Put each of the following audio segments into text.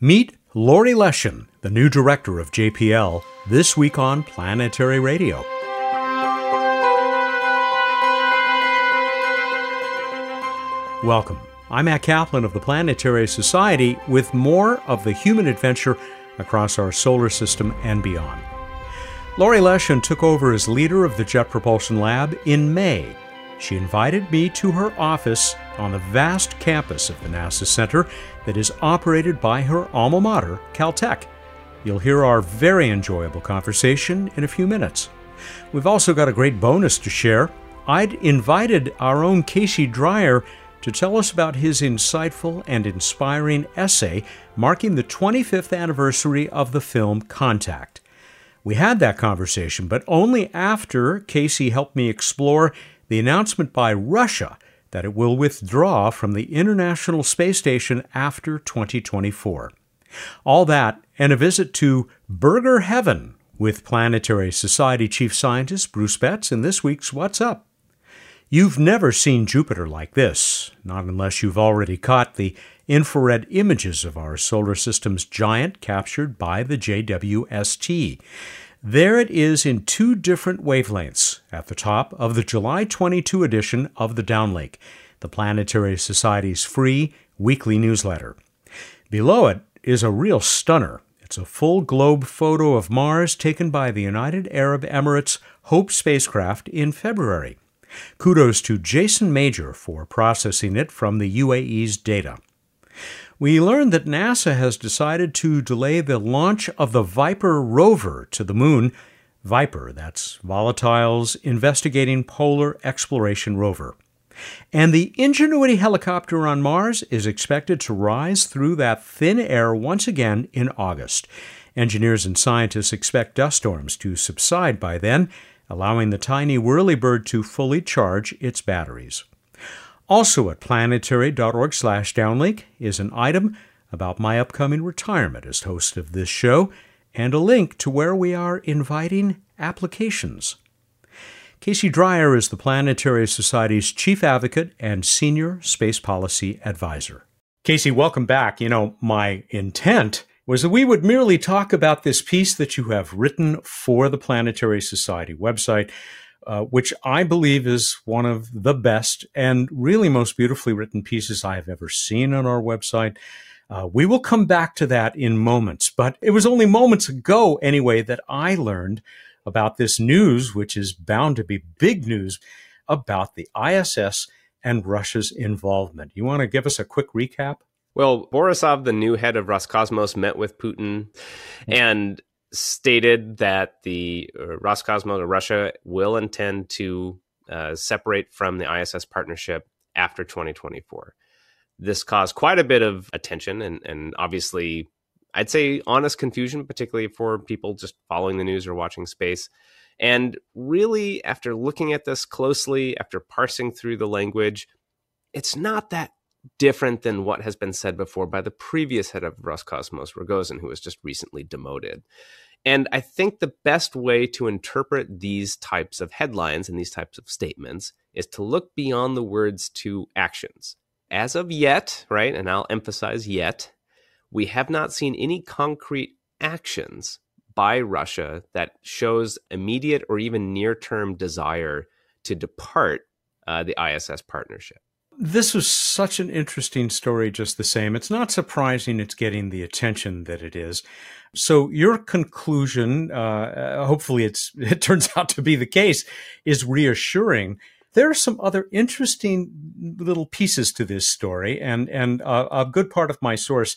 Meet Laurie Leshin, the new director of JPL, this week on Planetary Radio. Welcome. I'm Matt Kaplan of the Planetary Society with more of the human adventure across our solar system and beyond. Laurie Leshin took over as leader of the Jet Propulsion Lab in May. She invited me to her office on the vast campus of the NASA Center that is operated by her alma mater, Caltech. You'll hear our very enjoyable conversation in a few minutes. We've also got a great bonus to share. I'd invited our own Casey Dreyer to tell us about his insightful and inspiring essay marking the 25th anniversary of the film Contact. We had that conversation, but only after Casey helped me explore the announcement by Russia that it will withdraw from the International Space Station after 2024. All that and a visit to Burger Heaven with Planetary Society Chief Scientist Bruce Betts in this week's What's Up. You've never seen Jupiter like this, not unless you've already caught the infrared images of our solar system's giant captured by the JWST. There it is in two different wavelengths at the top of the July 22 edition of the Downlink, the Planetary Society's free weekly newsletter. Below it is a real stunner. It's a full globe photo of Mars taken by the United Arab Emirates Hope spacecraft in February. Kudos to Jason Major for processing it from the UAE's data we learned that NASA has decided to delay the launch of the Viper rover to the moon. Viper, that's Volatile's Investigating Polar Exploration Rover. And the Ingenuity helicopter on Mars is expected to rise through that thin air once again in August. Engineers and scientists expect dust storms to subside by then, allowing the tiny whirlybird to fully charge its batteries. Also at planetary.org slash downlink is an item about my upcoming retirement as host of this show and a link to where we are inviting applications. Casey Dreyer is the Planetary Society's chief advocate and senior space policy advisor. Casey, welcome back. You know, my intent was that we would merely talk about this piece that you have written for the Planetary Society website uh, which I believe is one of the best and really most beautifully written pieces I have ever seen on our website. Uh, we will come back to that in moments, but it was only moments ago, anyway, that I learned about this news, which is bound to be big news about the ISS and Russia's involvement. You want to give us a quick recap? Well, Borisov, the new head of Roscosmos, met with Putin and stated that the uh, Roscosmos or Russia will intend to uh, separate from the ISS partnership after 2024. This caused quite a bit of attention and, and obviously, I'd say honest confusion, particularly for people just following the news or watching space. And really, after looking at this closely, after parsing through the language, it's not that different than what has been said before by the previous head of Roscosmos, Rogozin, who was just recently demoted. And I think the best way to interpret these types of headlines and these types of statements is to look beyond the words to actions. As of yet, right, and I'll emphasize yet, we have not seen any concrete actions by Russia that shows immediate or even near term desire to depart uh, the ISS partnership this was such an interesting story, just the same. It's not surprising it's getting the attention that it is. So your conclusion, uh, hopefully it's, it turns out to be the case, is reassuring. There are some other interesting little pieces to this story, and and uh, a good part of my source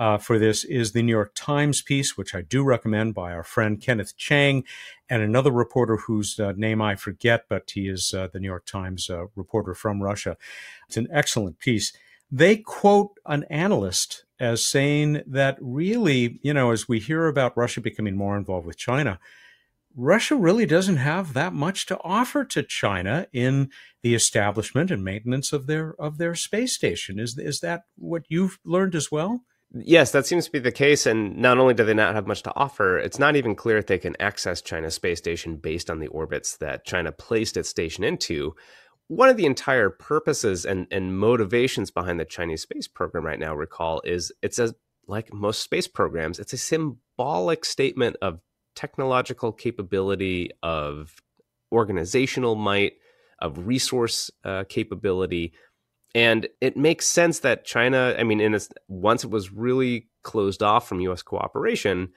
uh, for this is the New York Times piece, which I do recommend by our friend Kenneth Chang, and another reporter whose uh, name I forget, but he is uh, the New York Times uh, reporter from Russia. It's an excellent piece. They quote an analyst as saying that really, you know, as we hear about Russia becoming more involved with China, Russia really doesn't have that much to offer to China in the establishment and maintenance of their of their space station. Is is that what you've learned as well? Yes, that seems to be the case. And not only do they not have much to offer, it's not even clear if they can access China's space station based on the orbits that China placed its station into. One of the entire purposes and, and motivations behind the Chinese space program right now, recall, is it's a like most space programs, it's a symbolic statement of technological capability, of organizational might, of resource uh, capability. And it makes sense that China, I mean, in its, once it was really closed off from US cooperation,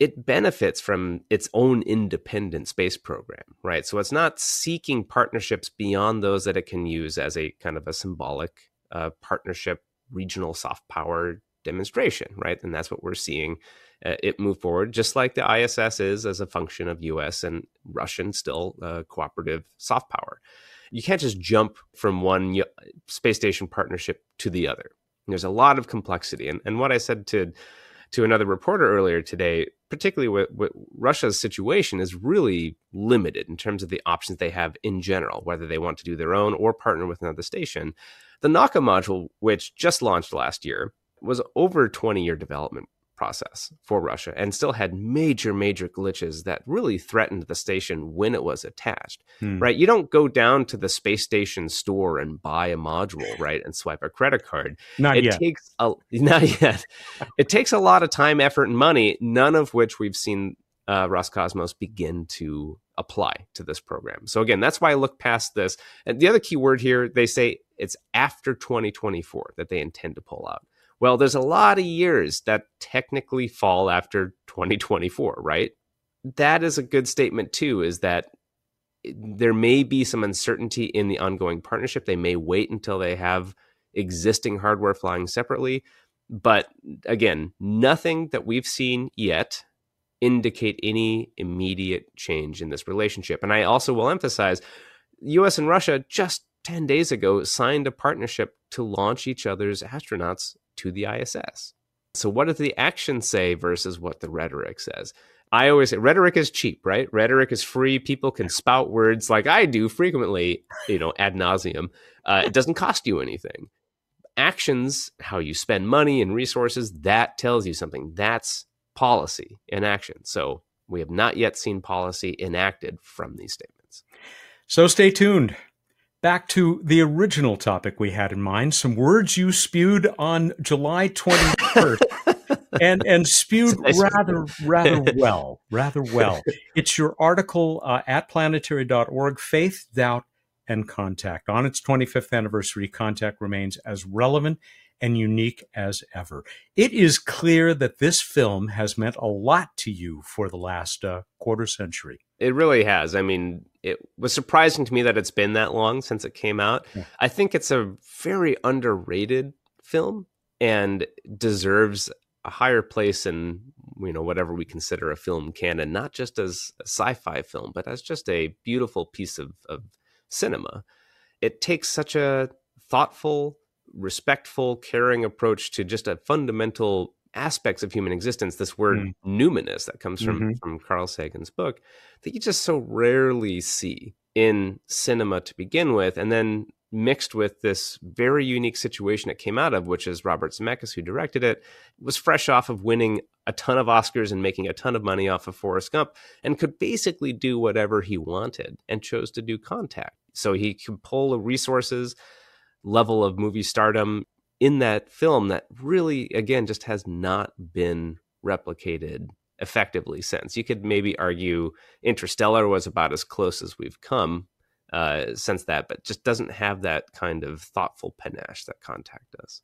it benefits from its own independent space program, right? So it's not seeking partnerships beyond those that it can use as a kind of a symbolic uh, partnership, regional soft power demonstration, right? And that's what we're seeing uh, it move forward, just like the ISS is as a function of US and Russian still uh, cooperative soft power. You can't just jump from one space station partnership to the other. There's a lot of complexity. And, and what I said to to another reporter earlier today, particularly with, with, Russia's situation, is really limited in terms of the options they have in general, whether they want to do their own or partner with another station. The Nauka module, which just launched last year, was over 20 year development process for Russia and still had major, major glitches that really threatened the station when it was attached. Hmm. Right? You don't go down to the space station store and buy a module, right, and swipe a credit card. Not it yet. Takes a, not yet. it takes a lot of time, effort, and money, none of which we've seen uh, Roscosmos begin to apply to this program. So again, that's why I look past this. And the other key word here, they say it's after 2024 that they intend to pull out. Well, there's a lot of years that technically fall after 2024, right? That is a good statement too, is that there may be some uncertainty in the ongoing partnership. They may wait until they have existing hardware flying separately. But again, nothing that we've seen yet indicate any immediate change in this relationship. And I also will emphasize US and Russia just 10 days ago signed a partnership to launch each other's astronauts to the ISS. So, what does the action say versus what the rhetoric says? I always say rhetoric is cheap, right? Rhetoric is free. People can spout words like I do frequently, you know, ad nauseum. Uh, it doesn't cost you anything. Actions, how you spend money and resources, that tells you something. That's policy in action. So, we have not yet seen policy enacted from these statements. So, stay tuned. Back to the original topic we had in mind, some words you spewed on July 21st. and and spewed rather rather well, rather well. It's your article uh, at planetary.org, Faith, Doubt, and Contact. On its 25th anniversary, Contact remains as relevant and unique as ever. It is clear that this film has meant a lot to you for the last uh, quarter century. It really has. I mean, it was surprising to me that it's been that long since it came out. Yeah. I think it's a very underrated film and deserves a higher place in you know whatever we consider a film canon, not just as a sci-fi film, but as just a beautiful piece of, of cinema. It takes such a thoughtful, respectful, caring approach to just a fundamental aspects of human existence, this word mm. numinous that comes from, mm-hmm. from Carl Sagan's book, that you just so rarely see in cinema to begin with. And then mixed with this very unique situation it came out of, which is Robert Zemeckis, who directed it, was fresh off of winning a ton of Oscars and making a ton of money off of Forrest Gump, and could basically do whatever he wanted and chose to do Contact. So he could pull the resources, level of movie stardom in that film that really, again, just has not been replicated effectively since. You could maybe argue Interstellar was about as close as we've come uh, since that, but just doesn't have that kind of thoughtful panache that Contact does.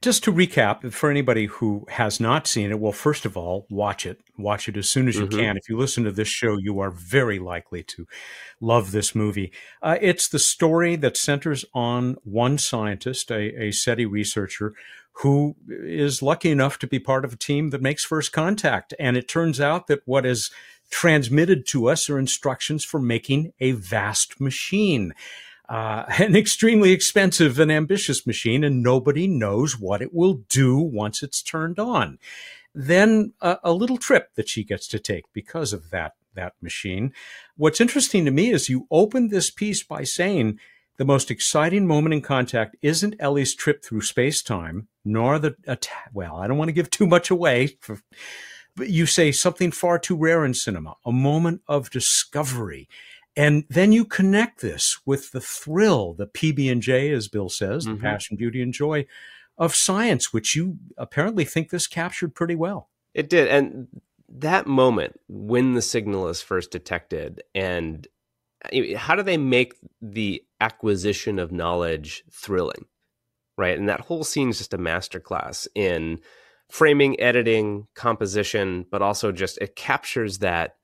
Just to recap, for anybody who has not seen it, well, first of all, watch it. Watch it as soon as you mm-hmm. can. If you listen to this show, you are very likely to love this movie. Uh, it's the story that centers on one scientist, a, a SETI researcher, who is lucky enough to be part of a team that makes first contact. And it turns out that what is transmitted to us are instructions for making a vast machine uh, an extremely expensive and ambitious machine, and nobody knows what it will do once it's turned on. Then a, a little trip that she gets to take because of that that machine. What's interesting to me is you open this piece by saying the most exciting moment in contact isn't Ellie's trip through space time, nor the attack. Well, I don't want to give too much away. For, but you say something far too rare in cinema, a moment of discovery. And then you connect this with the thrill, the PB and J, as Bill says, mm-hmm. the passion, beauty, and joy of science, which you apparently think this captured pretty well. It did. And that moment when the signal is first detected and how do they make the acquisition of knowledge thrilling right and that whole scene is just a masterclass in framing editing composition but also just it captures that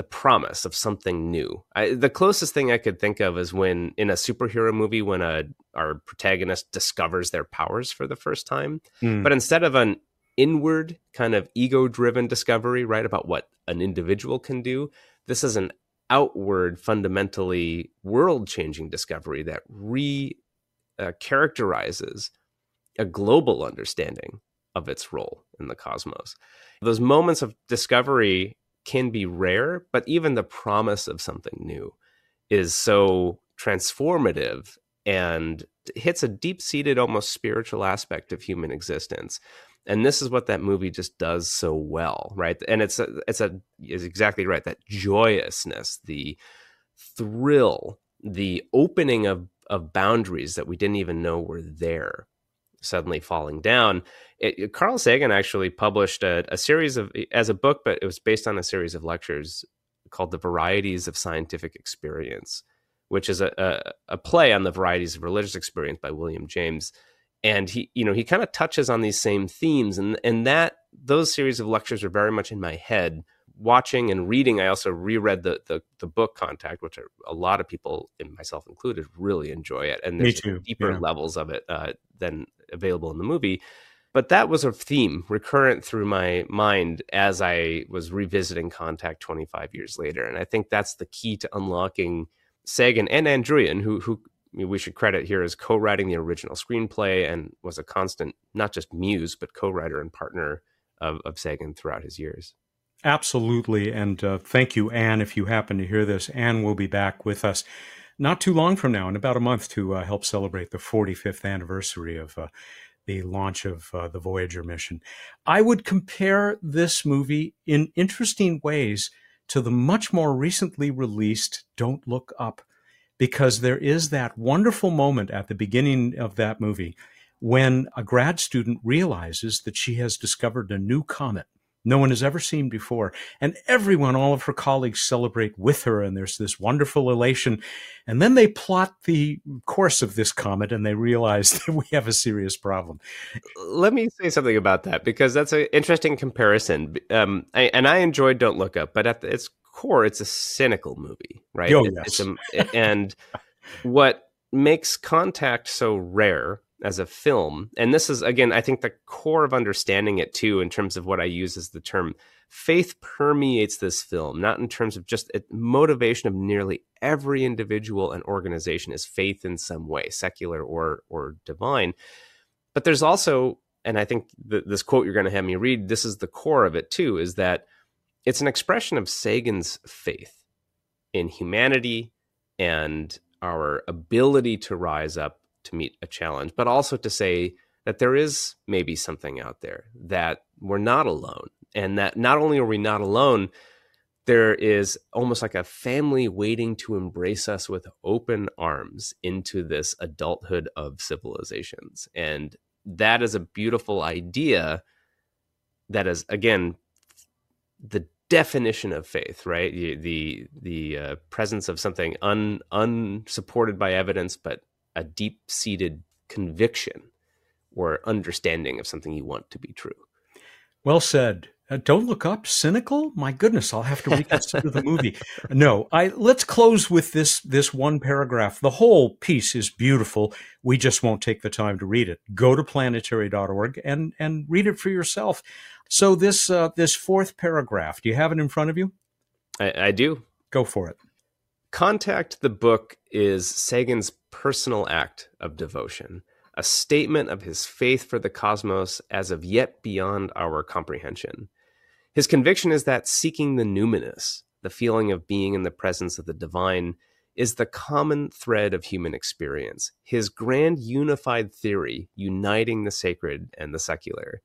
the promise of something new I, the closest thing i could think of is when in a superhero movie when a our protagonist discovers their powers for the first time mm. but instead of an inward kind of ego driven discovery right about what an individual can do this is an outward, fundamentally world changing discovery that re uh, characterizes a global understanding of its role in the cosmos. Those moments of discovery can be rare, but even the promise of something new is so transformative and hits a deep seated, almost spiritual aspect of human existence. And this is what that movie just does so well right? And it's a, it's a is exactly right that joyousness the thrill the opening of of boundaries that we didn't even know were there suddenly falling down. It, carl sagan actually published a, a series of as a book but it was based on a series of lectures called the varieties of scientific experience which is a, a, a play on the varieties of religious experience by william james. And he you know he kind of touches on these same themes and and that those series of lectures are very much in my head. Watching and reading i also reread the the, the book contact which are, a lot of people and myself included really enjoy it and there's deeper yeah. levels of it uh, than available in the movie but that was a theme recurrent through my mind as i was revisiting contact 25 years later and i think that's the key to unlocking sagan and Ann Druyan, who who we should credit here as co-writing the original screenplay and was a constant, not just muse, but co-writer and partner of, of Sagan throughout his years. Absolutely. And uh, thank you, Ann. If you happen to hear this, Ann will be back with us not too long from now, in about a month, to uh, help celebrate the 45th anniversary of uh, the launch of uh, the Voyager mission. I would compare this movie in interesting ways to the much more recently released Don't Look Up because there is that wonderful moment at the beginning of that movie when a grad student realizes that she has discovered a new comet no one has ever seen before. And everyone, all of her colleagues celebrate with her, and there's this wonderful elation. And then they plot the course of this comet and they realize that we have a serious problem. Let me say something about that because that's an interesting comparison. Um, I, and I enjoyed Don't Look Up, but at its core, it's a cynical movie, right? Oh, yes. A, and what makes Contact so rare as a film, and this is again, I think the core of understanding it too, in terms of what I use as the term faith permeates this film, not in terms of just motivation of nearly every individual and organization is faith in some way, secular or or divine. But there's also, and I think the, this quote you're going to have me read, this is the core of it too, is that it's an expression of Sagan's faith in humanity and our ability to rise up to meet a challenge, but also to say that there is maybe something out there that we're not alone. And that not only are we not alone, there is almost like a family waiting to embrace us with open arms into this adulthood of civilizations. And that is a beautiful idea that is, again, the definition of faith, right? The the, uh, presence of something un unsupported by evidence, but a deep seated conviction or understanding of something you want to be true. Well said. Uh, don't look up. Cynical? My goodness, I'll have to reconsider the movie. No, I let's close with this this one paragraph. The whole piece is beautiful. We just won't take the time to read it. Go to planetary.org and and read it for yourself. So this uh, this fourth paragraph, do you have it in front of you? I, I do. Go for it. Contact the book is Sagan's personal act of devotion, a statement of his faith for the cosmos as of yet beyond our comprehension. His conviction is that seeking the numinous, the feeling of being in the presence of the divine, is the common thread of human experience, his grand unified theory uniting the sacred and the secular.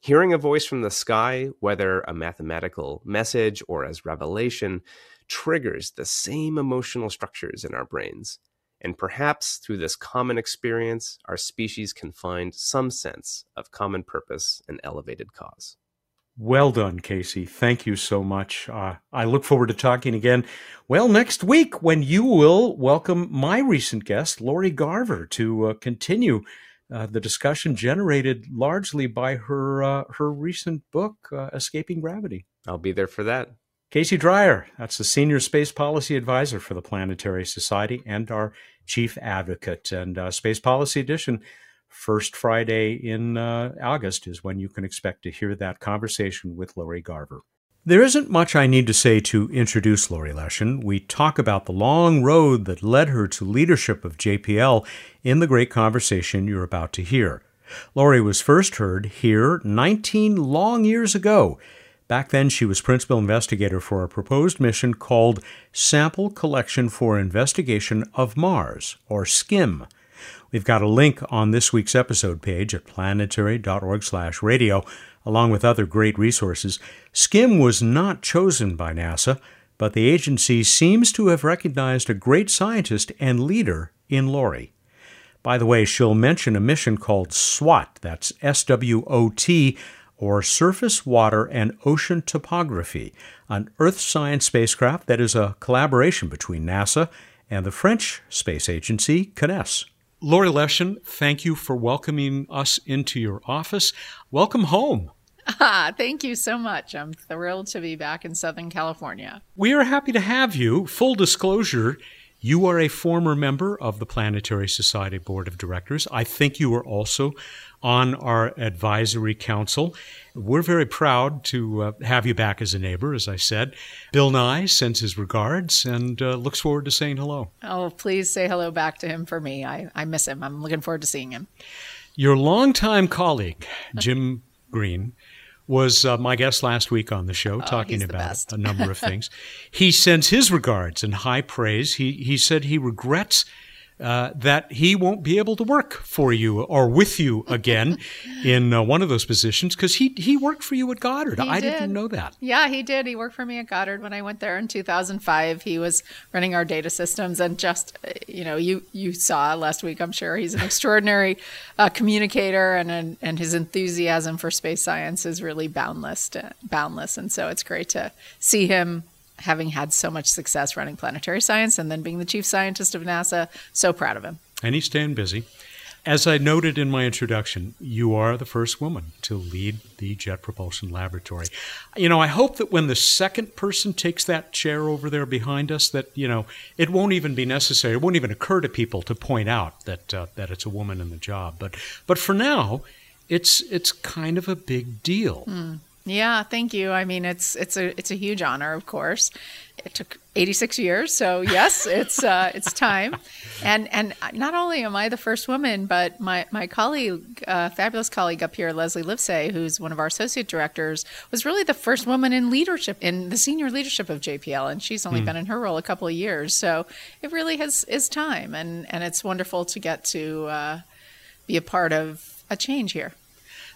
Hearing a voice from the sky, whether a mathematical message or as revelation, triggers the same emotional structures in our brains. And perhaps through this common experience, our species can find some sense of common purpose and elevated cause. Well done, Casey. Thank you so much. Uh, I look forward to talking again, well, next week when you will welcome my recent guest, Lori Garver, to uh, continue uh, the discussion generated largely by her uh, her recent book, uh, Escaping Gravity. I'll be there for that. Casey Dreyer, that's the Senior Space Policy Advisor for the Planetary Society and our Chief Advocate. And uh, Space Policy Edition first Friday in uh, August is when you can expect to hear that conversation with Lori Garver. There isn't much I need to say to introduce Laurie Leshin. We talk about the long road that led her to leadership of JPL in the great conversation you're about to hear. Laurie was first heard here 19 long years ago. Back then, she was principal investigator for a proposed mission called Sample Collection for Investigation of Mars, or SCIM. We've got a link on this week's episode page at planetary.org/radio, along with other great resources. SCIM was not chosen by NASA, but the agency seems to have recognized a great scientist and leader in Laurie. By the way, she'll mention a mission called SWOT, that's S W O T, or Surface Water and Ocean Topography, an Earth science spacecraft that is a collaboration between NASA and the French space agency CNES. Laurie Leshin, thank you for welcoming us into your office. Welcome home. Ah, thank you so much. I'm thrilled to be back in Southern California. We are happy to have you. Full disclosure, you are a former member of the Planetary Society Board of Directors. I think you are also on our advisory council. We're very proud to uh, have you back as a neighbor, as I said. Bill Nye sends his regards and uh, looks forward to saying hello. Oh, please say hello back to him for me. I, I miss him. I'm looking forward to seeing him. Your longtime colleague, Jim Green, was uh, my guest last week on the show, oh, talking about a number of things. he sends his regards and high praise. He he said he regrets uh, that he won't be able to work for you or with you again in uh, one of those positions because he he worked for you at Goddard. He I did. didn't know that. Yeah, he did. He worked for me at Goddard when I went there in 2005. He was running our data systems, and just uh, you know, you you saw last week. I'm sure he's an extraordinary uh, communicator, and and his enthusiasm for space science is really boundless, uh, boundless. And so it's great to see him having had so much success running planetary science and then being the chief scientist of NASA. So proud of him. And he's staying busy. As I noted in my introduction, you are the first woman to lead the Jet Propulsion Laboratory. You know, I hope that when the second person takes that chair over there behind us, that you know, it won't even be necessary. It won't even occur to people to point out that uh, that it's a woman in the job. But but for now, it's it's kind of a big deal. Mm. Yeah, thank you. I mean, it's it's a it's a huge honor, of course. It took 86 years, so yes, it's uh, it's time. And and not only am I the first woman, but my my colleague, uh, fabulous colleague up here, Leslie Livesay, who's one of our associate directors, was really the first woman in leadership in the senior leadership of JPL, and she's only mm. been in her role a couple of years. So it really has is time, and and it's wonderful to get to uh, be a part of a change here.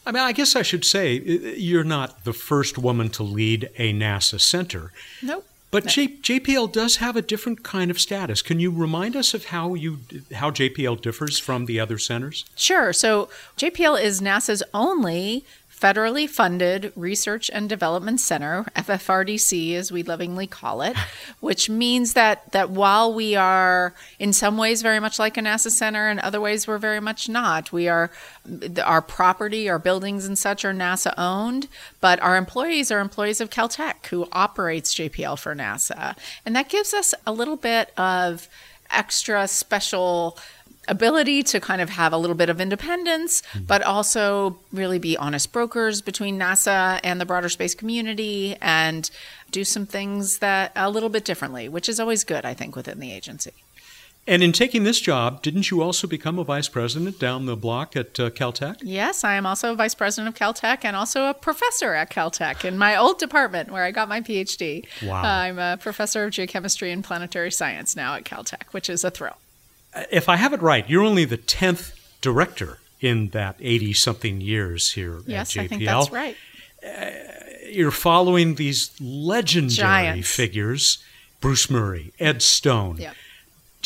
I mean, I guess I should say uh, you're not the first woman to lead a NASA center. Nope. But J- JPL does have a different kind of status. Can you remind us of how you how JPL differs from the other centers? Sure. So JPL is NASA's only federally funded research and development center ffrdc as we lovingly call it which means that that while we are in some ways very much like a nasa center and other ways we're very much not we are our property our buildings and such are nasa owned but our employees are employees of caltech who operates jpl for nasa. And that gives us a little bit of extra special ability to kind of have a little bit of independence, mm-hmm. but also really be honest brokers between NASA and the broader space community and do some things that a little bit differently, which is always good, I think, within the agency. And in taking this job, didn't you also become a vice president down the block at uh, Caltech? Yes, I am also a vice president of Caltech and also a professor at Caltech in my old department where I got my PhD. Wow. Uh, I'm a professor of geochemistry and planetary science now at Caltech, which is a thrill if I have it right, you're only the 10th director in that 80 something years here yes, at JPL. I think that's right. Uh, you're following these legendary Giants. figures Bruce Murray, Ed Stone. Yeah.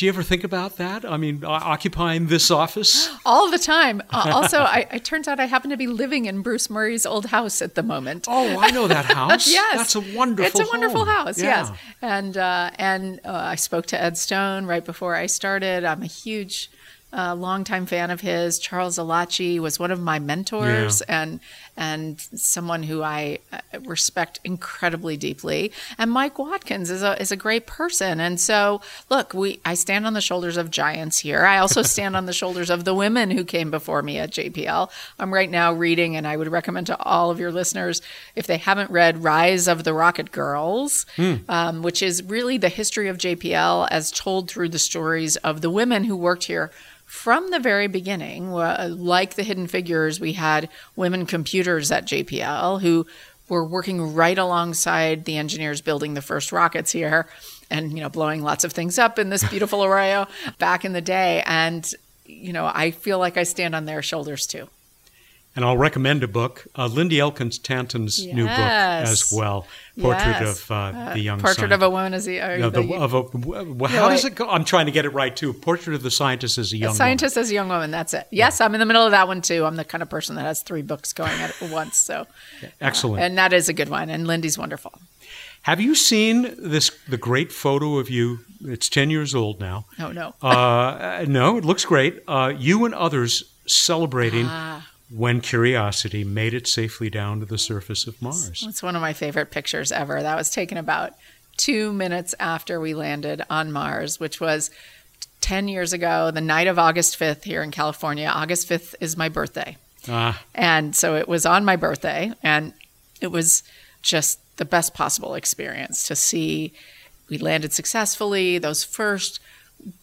Do you ever think about that? I mean, occupying this office all the time. Uh, also, I, it turns out I happen to be living in Bruce Murray's old house at the moment. Oh, I know that house. yes, that's a wonderful. It's a wonderful house. Yeah. Yes, and uh, and uh, I spoke to Ed Stone right before I started. I'm a huge a longtime fan of his. Charles Elachi was one of my mentors yeah. and and someone who I uh, respect incredibly deeply. And Mike Watkins is a is a great person. And so, look, we I stand on the shoulders of giants here. I also stand on the shoulders of the women who came before me at JPL. I'm right now reading, and I would recommend to all of your listeners if they haven't read Rise of the Rocket Girls, mm. um, which is really the history of JPL as told through the stories of the women who worked here from the very beginning, like the Hidden Figures, we had women computers at JPL who were working right alongside the engineers building the first rockets here and you know blowing lots of things up in this beautiful arroyo back in the day and you know I feel like I stand on their shoulders too. And I'll recommend a book, uh, Lindy Elkins Tanton's yes. new book as well, Portrait yes. of uh, uh, the Young Portrait Scientist. of a Woman as a, no, the, of a well, how does it go? I'm trying to get it right too. Portrait of the Scientist as a Young a Scientist woman. as a Young Woman, that's it. Yes, yeah. I'm in the middle of that one too. I'm the kind of person that has three books going at once. So uh, Excellent. and that is a good one. And Lindy's wonderful. Have you seen this the great photo of you? It's 10 years old now. Oh, no. uh, no, it looks great. Uh, you and others celebrating ah when Curiosity made it safely down to the surface of Mars. It's one of my favorite pictures ever. That was taken about two minutes after we landed on Mars, which was 10 years ago, the night of August 5th here in California. August 5th is my birthday. Ah. And so it was on my birthday, and it was just the best possible experience to see we landed successfully. Those first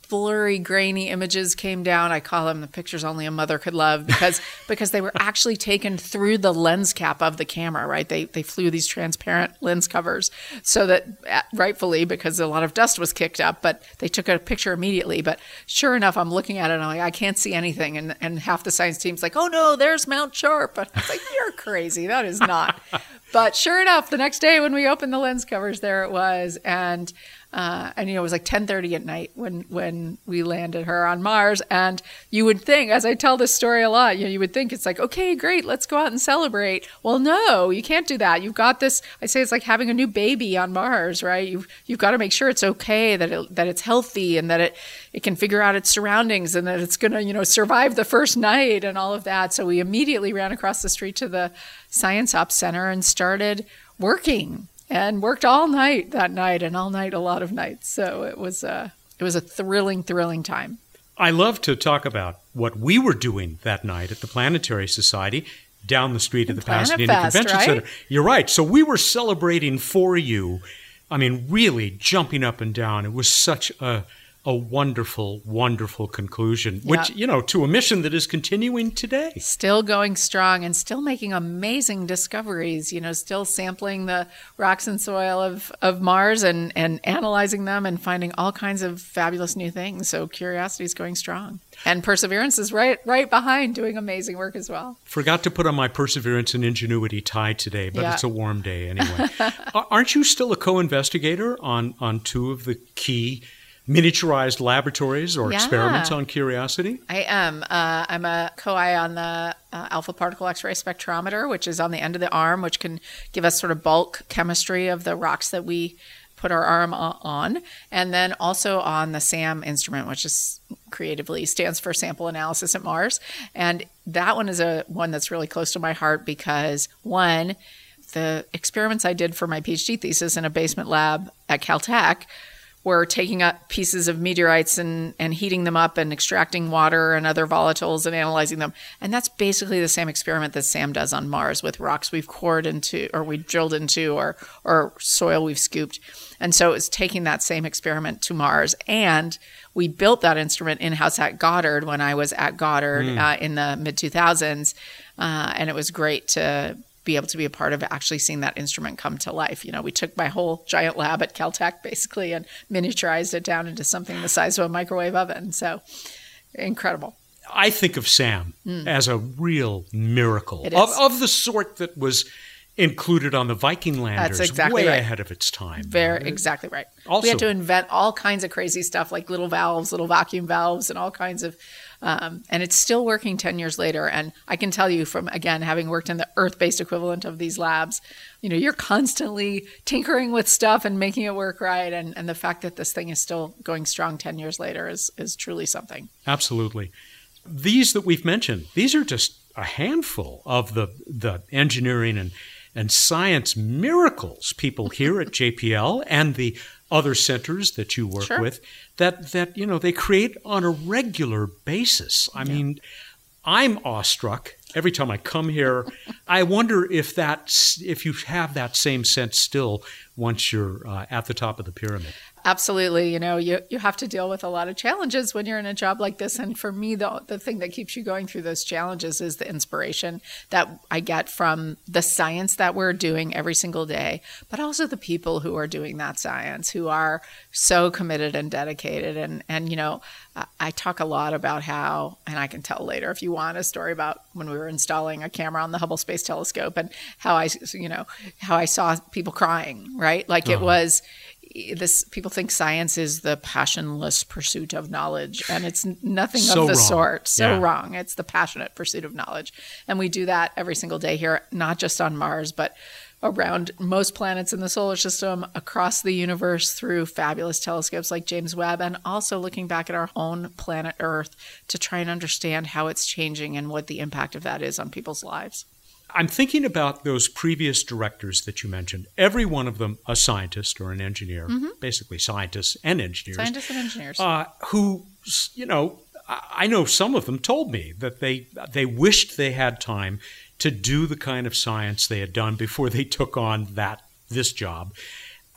blurry, grainy images came down. I call them the pictures only a mother could love because because they were actually taken through the lens cap of the camera. Right? They they flew these transparent lens covers so that uh, rightfully because a lot of dust was kicked up, but they took a picture immediately. But sure enough, I'm looking at it and I'm like, I can't see anything. And and half the science team's like, Oh no, there's Mount Sharp. And I was like, You're crazy. That is not. but sure enough, the next day when we opened the lens covers, there it was, and uh, and you know it was like 10:30 at night when when we landed her on Mars. And you would think, as I tell this story a lot, you know, you would think it's like, okay, great, let's go out and celebrate. Well, no, you can't do that. You've got this. I say it's like having a new baby on Mars, right? You've you've got to make sure it's okay, that it, that it's healthy, and that it it can figure out its surroundings, and that it's gonna you know survive the first night and all of that. So we immediately ran across the street to the Science Ops Center and started working and worked all night that night and all night a lot of nights. So it was a it was a thrilling, thrilling time. I love to talk about what we were doing that night at the Planetary Society down the street of the Planet Pasadena Fest, Convention right? Center. You're right. So we were celebrating for you. I mean, really jumping up and down. It was such a a wonderful, wonderful conclusion, which, you know, to a mission that is continuing today. Still going strong and still making amazing discoveries, you know, still sampling the rocks and soil of, of Mars and, and analyzing them and finding all kinds of fabulous new things. So curiosity is going strong. And Perseverance is right right behind doing amazing work as well. Forgot to put on my Perseverance and Ingenuity tie today, but yeah. it's a warm day anyway. Aren't you still a co-investigator on on two of the key miniaturized laboratories or yeah. experiments on Curiosity? I am. Uh, I'm a co-I on the uh, alpha particle X-ray spectrometer, which is on the end of the arm, which can give us sort of bulk chemistry of the rocks that we put our arm on, and then also on the SAM instrument, which is creatively stands for Sample Analysis at Mars, and that one is a one that's really close to my heart because one. The experiments I did for my PhD thesis in a basement lab at Caltech were taking up pieces of meteorites and, and heating them up and extracting water and other volatiles and analyzing them. And that's basically the same experiment that SAM does on Mars with rocks we've cored into or we drilled into or, or soil we've scooped. And so it's taking that same experiment to Mars. And we built that instrument in house at Goddard when I was at Goddard mm. uh, in the mid 2000s. Uh, and it was great to be able to be a part of actually seeing that instrument come to life. You know, we took my whole giant lab at Caltech basically and miniaturized it down into something the size of a microwave oven. So incredible. I think of SAM mm. as a real miracle of, of the sort that was included on the Viking landers That's exactly way right. ahead of its time. Very exactly right. Also- we had to invent all kinds of crazy stuff like little valves, little vacuum valves, and all kinds of. Um, and it's still working 10 years later. And I can tell you from, again, having worked in the earth based equivalent of these labs, you know, you're constantly tinkering with stuff and making it work right. And, and the fact that this thing is still going strong 10 years later is, is truly something. Absolutely. These that we've mentioned, these are just a handful of the, the engineering and, and science miracles people here at JPL and the other centers that you work Sure. with that, that, you know, they create on a regular basis. I mean, I'm awestruck every time I come here. I wonder if that's if you have that same sense still once you're uh, at the top of the pyramid. Absolutely. You know, you, you have to deal with a lot of challenges when you're in a job like this. And for me, the, the thing that keeps you going through those challenges is the inspiration that I get from the science that we're doing every single day, but also the people who are doing that science, who are so committed and dedicated. And, and you know, I, I talk a lot about how, and I can tell later if you want a story about when we were installing a camera on the Hubble Space Telescope and how I, you know, how I saw people crying, right? Like it uh-huh. was this people think science is the passionless pursuit of knowledge and it's nothing So of the wrong. sort so Yeah. wrong it's the passionate pursuit of knowledge and we do that every single day here not just on mars but around most planets in the solar system across the universe through fabulous telescopes like james webb and also looking back at our own planet earth to try and understand how it's changing and what the impact of that is on people's lives I'm thinking about those previous directors that you mentioned. Every one of them a scientist or an engineer, basically scientists and engineers, scientists and engineers uh, who, you know, I I know some of them told me that they they wished they had time to do the kind of science they had done before they took on that this job.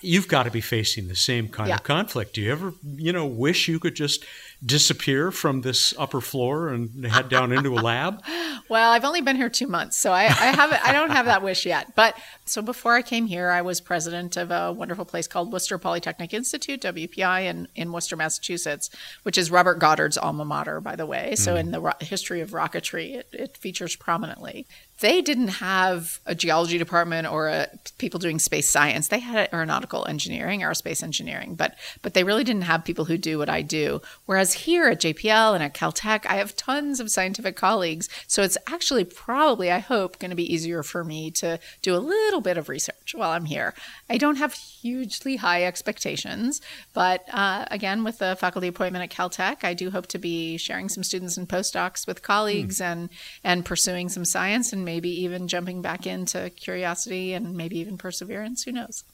You've got to be facing the same kind Yeah. of conflict. Do you ever, you know, wish you could just disappear from this upper floor and head down into a lab? Well, I've only been here two months, so I, I haven't. I don't have that wish yet. But so before I came here, I was president of a wonderful place called Worcester Polytechnic Institute (WPI) in in Worcester, Massachusetts, which is Robert Goddard's alma mater, by the way. So hmm. in the ro- history of rocketry, it, it features prominently. They didn't have a geology department or a, people doing space science. They had aeronautical engineering, aerospace engineering, but but they really didn't have people who do what I do. Whereas here at JPL and at Caltech, I have tons of scientific colleagues. So it's actually probably, I hope, going to be easier for me to do a little bit of research while I'm here. I don't have hugely high expectations, but uh, again, with the faculty appointment at Caltech, I do hope to be sharing some students and postdocs with colleagues and and pursuing some science and maybe even jumping back into curiosity and maybe even perseverance. Who knows?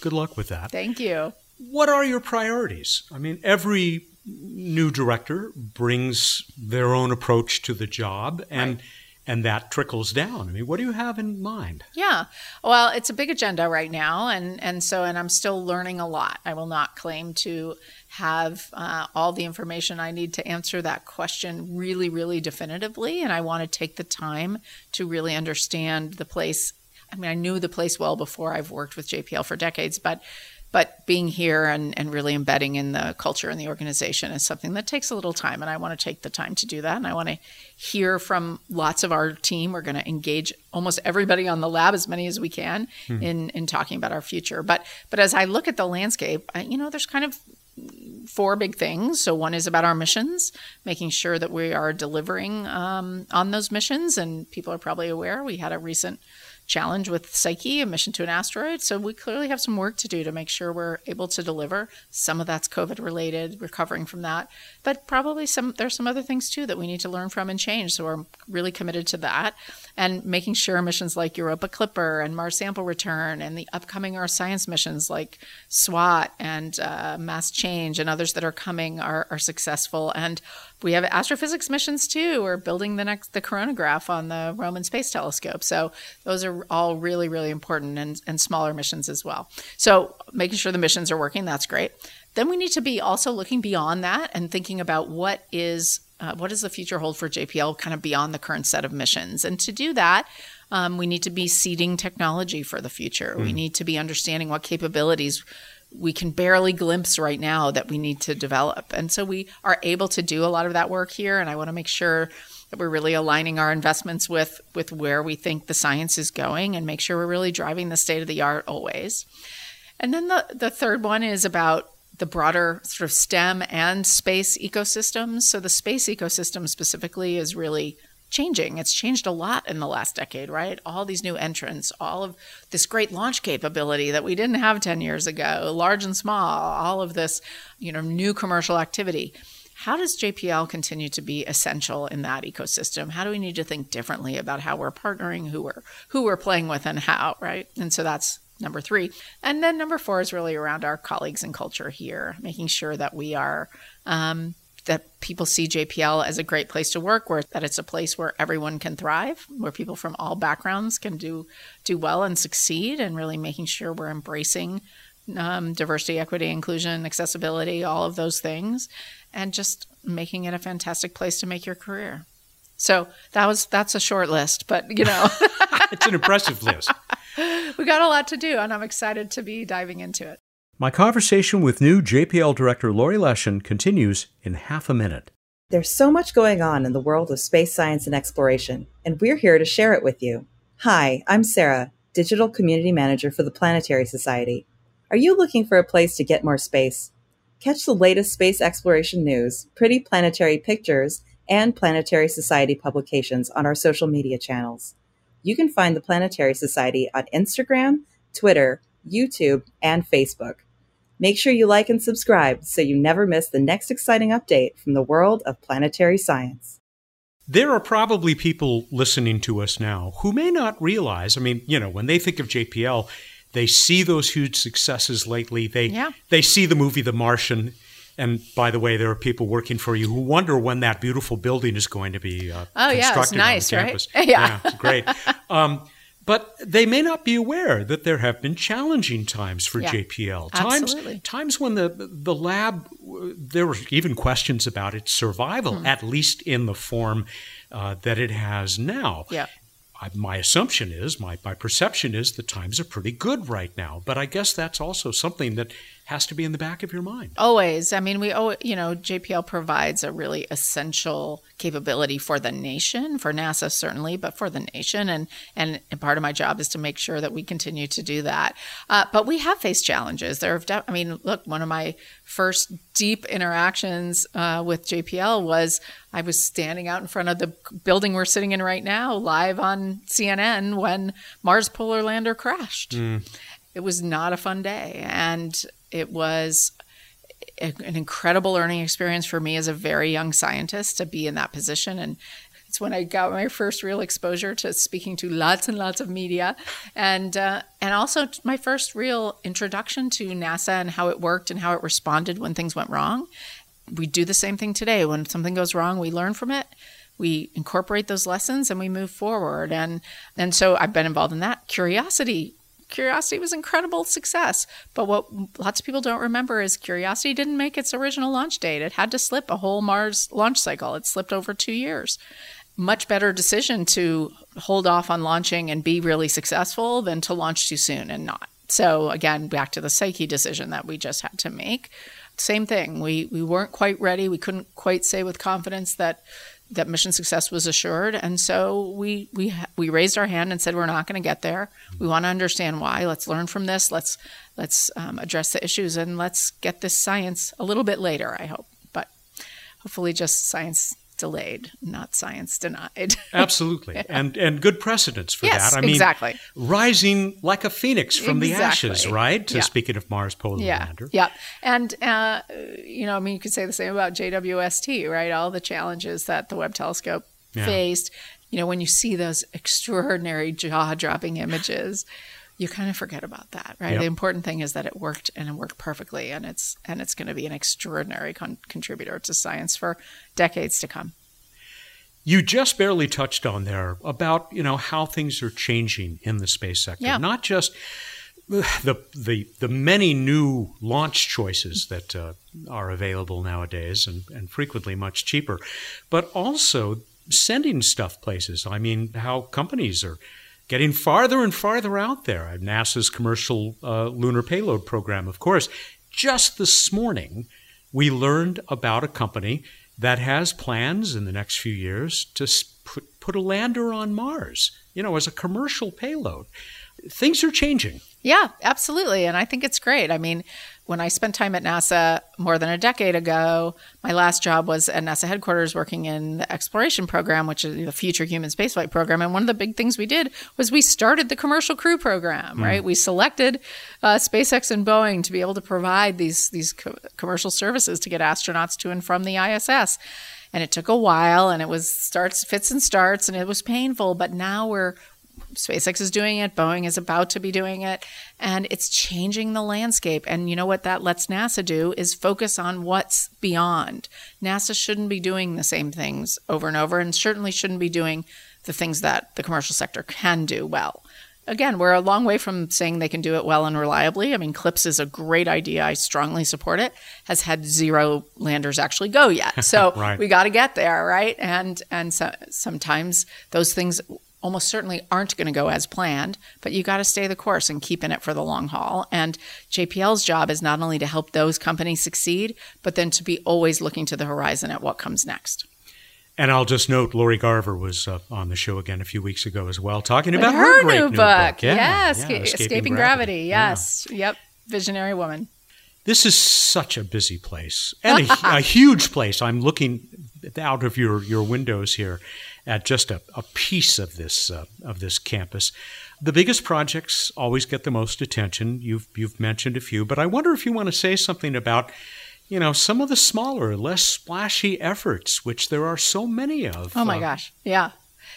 Good luck with that. Thank you. What are your priorities? I mean, every new director brings their own approach to the job, and and that trickles down. I mean, what do you have in mind? Yeah. Well, it's a big agenda right now, and and so and I'm still learning a lot. I will not claim to have uh, all the information I need to answer that question really, really definitively, and I want to take the time to really understand the place. I mean, I knew the place well before I've worked with JPL for decades, but but being here and, and really embedding in the culture and the organization is something that takes a little time and i want to take the time to do that and i want to hear from lots of our team we're going to engage almost everybody on the lab as many as we can in in talking about our future but but as i look at the landscape I, you know there's kind of four big things. So one is about our missions, making sure that we are delivering um, on those missions. And people are probably aware we had a recent challenge with Psyche, a mission to an asteroid. So we clearly have some work to do to make sure we're able to deliver. Some of that's COVID related, recovering from that, but probably some there's some other things too that we need to learn from and change. So we're really committed to that and making sure missions like Europa Clipper and Mars Sample Return and the upcoming Earth Science missions like SWOT and uh, Mass Change and others that are coming are, are successful. And we have astrophysics missions too. We're building the next the coronagraph on the Roman Space Telescope. So those are all really really important and, and smaller missions as well. So making sure the missions are working that's great. Then we need to be also looking beyond that and thinking about what is uh, what does the future hold for JPL kind of beyond the current set of missions. And to do that, um, we need to be seeding technology for the future. We need to be understanding what capabilities we can barely glimpse right now that we need to develop. And so we are able to do a lot of that work here. And I want to make sure that we're really aligning our investments with with where we think the science is going and make sure we're really driving the state of the art always. And then the, the third one is about the broader sort of STEM and space ecosystems. So the space ecosystem specifically is really changing. It's changed a lot in the last decade, right? All these new entrants, all of this great launch capability that we didn't have 10 years ago, large and small, all of this, you know, new commercial activity. How does JPL continue to be essential in that ecosystem? How do we need to think differently about how we're partnering, who we're who we're playing with and how, right? And so that's number 3. And then number 4 is really around our colleagues and culture here, making sure that we are um, that people see JPL as a great place to work, where that it's a place where everyone can thrive, where people from all backgrounds can do do well and succeed, and really making sure we're embracing um, diversity, equity, inclusion, accessibility, all of those things, and just making it a fantastic place to make your career. So that was that's a short list, but you know, it's an impressive list. we got a lot to do, and I'm excited to be diving into it. My conversation with new JPL director Laurie Leshin continues in half a minute. There's so much going on in the world of space science and exploration, and we're here to share it with you. Hi, I'm Sarah, Digital Community Manager for the Planetary Society. Are you looking for a place to get more space? Catch the latest space exploration news, pretty planetary pictures, and Planetary Society publications on our social media channels. You can find the Planetary Society on Instagram, Twitter, YouTube, and Facebook. Make sure you like and subscribe so you never miss the next exciting update from the world of planetary science. There are probably people listening to us now who may not realize, I mean, you know, when they think of JPL, they see those huge successes lately. They yeah. they see the movie The Martian, and by the way, there are people working for you who wonder when that beautiful building is going to be uh, oh yeah, it's nice, right? Yeah. yeah, it's great. Um, but they may not be aware that there have been challenging times for yeah, JPL. Times absolutely. times when the the lab there were even questions about its survival, hmm. at least in the form uh, that it has now. Yeah. I, my assumption is, my, my perception is the times are pretty good right now. But I guess that's also something that has to be in the back of your mind. Always. I mean, we oh, you know, JPL provides a really essential capability for the nation, for NASA certainly, but for the nation, and and, and part of my job is to make sure that we continue to do that. Uh, but we have faced challenges. There have, de- I mean, look, one of my first deep interactions uh, with JPL was I was standing out in front of the building we're sitting in right now, live on CNN when Mars Polar Lander crashed. Mm. It was not a fun day, and it was an incredible learning experience for me as a very young scientist to be in that position and it's when I got my first real exposure to speaking to lots and lots of media, and uh, and also my first real introduction to NASA and how it worked and how it responded when things went wrong. We do the same thing today. When something goes wrong, we learn from it, we incorporate those lessons, and we move forward. And and so I've been involved in that. Curiosity Curiosity was incredible success. But what lots of people don't remember is Curiosity didn't make its original launch date. It had to slip a whole Mars launch cycle. It slipped over two years. Much better decision to hold off on launching and be really successful than to launch too soon and not. So again, back to the Psyche decision that we just had to make. Same thing. We we weren't quite ready. We couldn't quite say with confidence that that mission success was assured. And so we we we raised our hand and said we're not going to get there. We want to understand why. Let's learn from this. Let's let's um, address the issues and let's get this science a little bit later i hope. But hopefully just science delayed, not science denied. Absolutely. Yeah. And and good precedents for yes, that. I mean exactly. rising like a phoenix from exactly. the ashes, right? To yeah. speaking of Mars polar yeah. lander. Yeah. And uh, you know, I mean you could say the same about JWST, right? All the challenges that the Webb telescope yeah. faced. You know, when you see those extraordinary jaw-dropping images, you kind of forget about that, right? Yep. The important thing is that it worked and it worked perfectly, and it's and it's going to be an extraordinary con- contributor to science for decades to come. You just barely touched on there about you know how things are changing in the space sector, yeah. not just the the the many new launch choices that uh, are available nowadays and, and frequently much cheaper, but also sending stuff places. I mean, how companies are getting farther and farther out there. NASA's commercial uh, lunar payload program, of course. Just this morning, we learned about a company that has plans in the next few years to put, put a lander on Mars, you know, as a commercial payload. Things are changing. Yeah, absolutely. And I think it's great. I mean, when I spent time at NASA more than a decade ago, my last job was at NASA headquarters working in the exploration program, which is the Future Human Spaceflight program. And one of the big things we did was we started the commercial crew program, mm. right? We selected uh, SpaceX and Boeing to be able to provide these, these co- commercial services to get astronauts to and from the ISS. And it took a while and it was starts, fits and starts, and it was painful. But now we're SpaceX is doing it, Boeing is about to be doing it, and it's changing the landscape. And you know what that lets NASA do is focus on what's beyond. NASA shouldn't be doing the same things over and over, and certainly shouldn't be doing the things that the commercial sector can do well. Again, we're a long way from saying they can do it well and reliably. I mean, CLPS is a great idea. I strongly support it. Has had zero landers actually go yet, so right. we got to get there, right? And and so, sometimes those things almost certainly aren't going to go as planned, but you got to stay the course and keep in it for the long haul. And JPL's job is not only to help those companies succeed, but then to be always looking to the horizon at what comes next. And I'll just note, Lori Garver was uh, on the show again a few weeks ago as well, talking about her, her new, book. book. Yeah, yes, yeah, Escaping, Escaping, Gravity. Gravity. Yes, yeah. yep, visionary woman. This is such a busy place and a, a huge place. I'm looking out of your, your windows here at just a, a piece of this uh, of this campus. The biggest projects always get the most attention. You've you've mentioned a few, but I wonder if you want to say something about you know some of the smaller, less splashy efforts, which there are so many of. Oh my uh, gosh, yeah.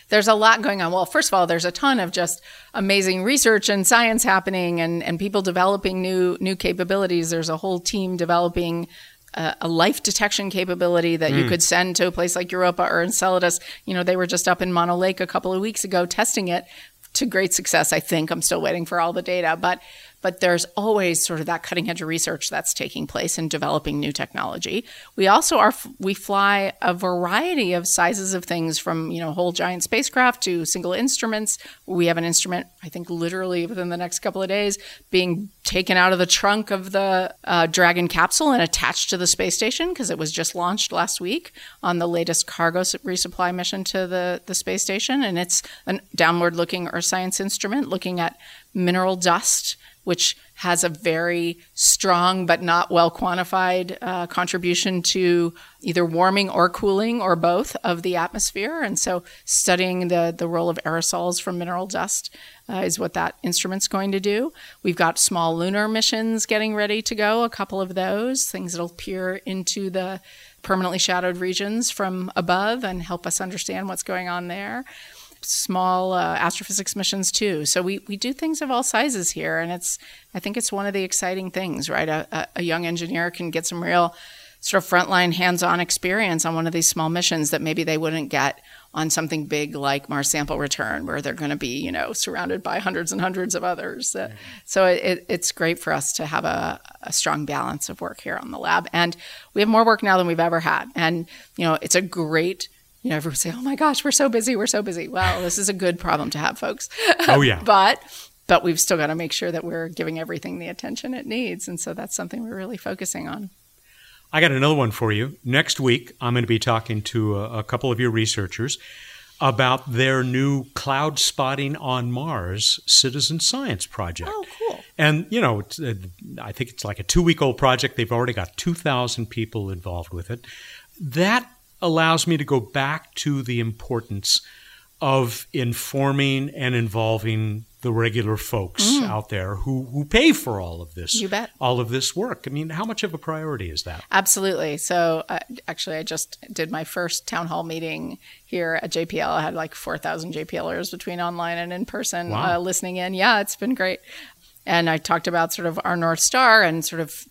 There's a lot going on. Well, first of all, there's a ton of just amazing research and science happening, and, and people developing new new capabilities. There's a whole team developing a, life detection capability that mm. you could send to a place like Europa or Enceladus. You know, they were just up in Mono Lake a couple of weeks ago testing it to great success, I think. I'm still waiting for all the data, but but there's always sort of that cutting edge research that's taking place in developing new technology. We also are we fly a variety of sizes of things from you know whole giant spacecraft to single instruments. We have an instrument I think literally within the next couple of days being taken out of the trunk of the uh, Dragon capsule and attached to the space station because it was just launched last week on the latest cargo resupply mission to the the space station, and it's a downward looking Earth science instrument looking at mineral dust which has a very strong but not well quantified uh, contribution to either warming or cooling or both of the atmosphere. And so, studying the, the role of aerosols from mineral dust uh, is what that instrument's going to do. We've got small lunar missions getting ready to go, a couple of those, things that'll peer into the permanently shadowed regions from above and help us understand what's going on there small uh, astrophysics missions too. So we, we do things of all sizes here, and it's I think it's one of the exciting things, right? A, a young engineer can get some real sort of frontline hands-on experience on one of these small missions that maybe they wouldn't get on something big like Mars Sample Return, where they're going to be, you know, surrounded by hundreds and hundreds of others. So it, it's great for us to have a, a, strong balance of work here on the lab, and we have more work now than we've ever had. And you know, it's a great you know, everyone say, "Oh my gosh, we're so busy, we're so busy." Well, this is a good problem to have, folks. Oh yeah. but but we've still got to make sure that we're giving everything the attention it needs, and so that's something we're really focusing on. I got another one for you. Next week, I'm going to be talking to a, a couple of your researchers about their new cloud spotting on Mars citizen science project. Oh, cool. And, you know, uh, I think it's like a two week old project. They've already got 2,000 people involved with it. That allows me to go back to the importance of informing and involving the regular folks mm. out there who, who pay for all of this you bet. all of this work i mean how much of a priority is that absolutely so uh, actually i just did my first town hall meeting here at jpl i had like 4000 jplers between online and in person wow. uh, listening in yeah it's been great and i talked about sort of our north star and sort of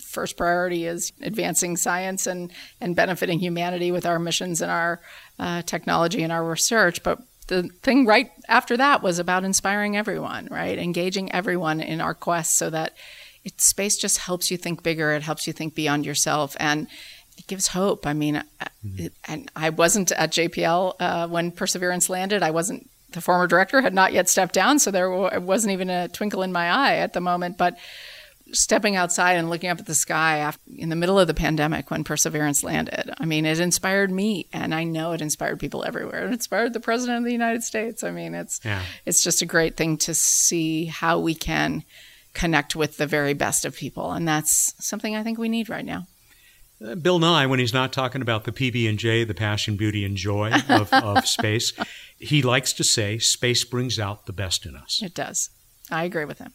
first priority is advancing science and, and benefiting humanity with our missions and our uh, technology and our research. But the thing right after that was about inspiring everyone, right? Engaging everyone in our quest so that it, space just helps you think bigger. It helps you think beyond yourself. And it gives hope. I mean, mm-hmm. it, and I wasn't at JPL uh, when Perseverance landed. I wasn't. The former director had not yet stepped down, so there wasn't even a twinkle in my eye at the moment. But stepping outside and looking up at the sky in the middle of the pandemic when Perseverance landed. I mean, it inspired me, and I know it inspired people everywhere. It inspired the president of the United States. I mean, it's yeah. it's just a great thing to see how we can connect with the very best of people, and that's something I think we need right now. Uh, Bill Nye, when he's not talking about the PB and J, the passion, beauty, and joy of, of space, he likes to say, "Space brings out the best in us." It does. I agree with him.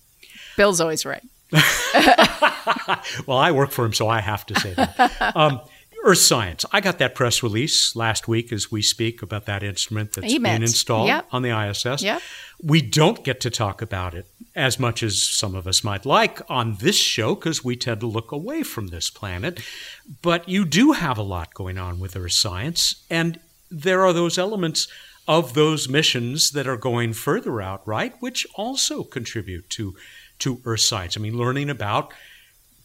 Bill's always right. well, I work for him, so I have to say that. Um, Earth Science. I got that press release last week as we speak about that instrument that's EMIT. being installed yep. on the ISS. Yep. We don't get to talk about it as much as some of us might like on this show because we tend to look away from this planet. But you do have a lot going on with Earth Science, and there are those elements of those missions that are going further out, right, which also contribute to to Earth science. I mean, learning about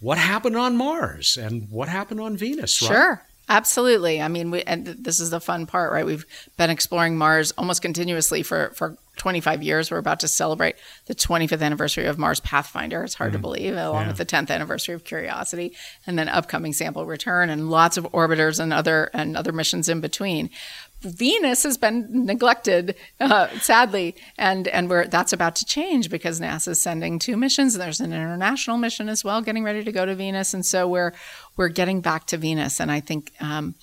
what happened on Mars and what happened on Venus, right? Sure. Absolutely. I mean, we, and this is the fun part, right? We've been exploring Mars almost continuously for, for 25 years. We're about to celebrate the 25th anniversary of Mars Pathfinder. It's hard mm-hmm. to believe, along yeah. with the 10th anniversary of Curiosity, and then upcoming sample return, and lots of orbiters and other and other missions in between. Venus has been neglected, uh, sadly, and and we're that's about to change because NASA is sending two missions. There's an international mission as well, getting ready to go to Venus, and so we're we're getting back to Venus. And I think um,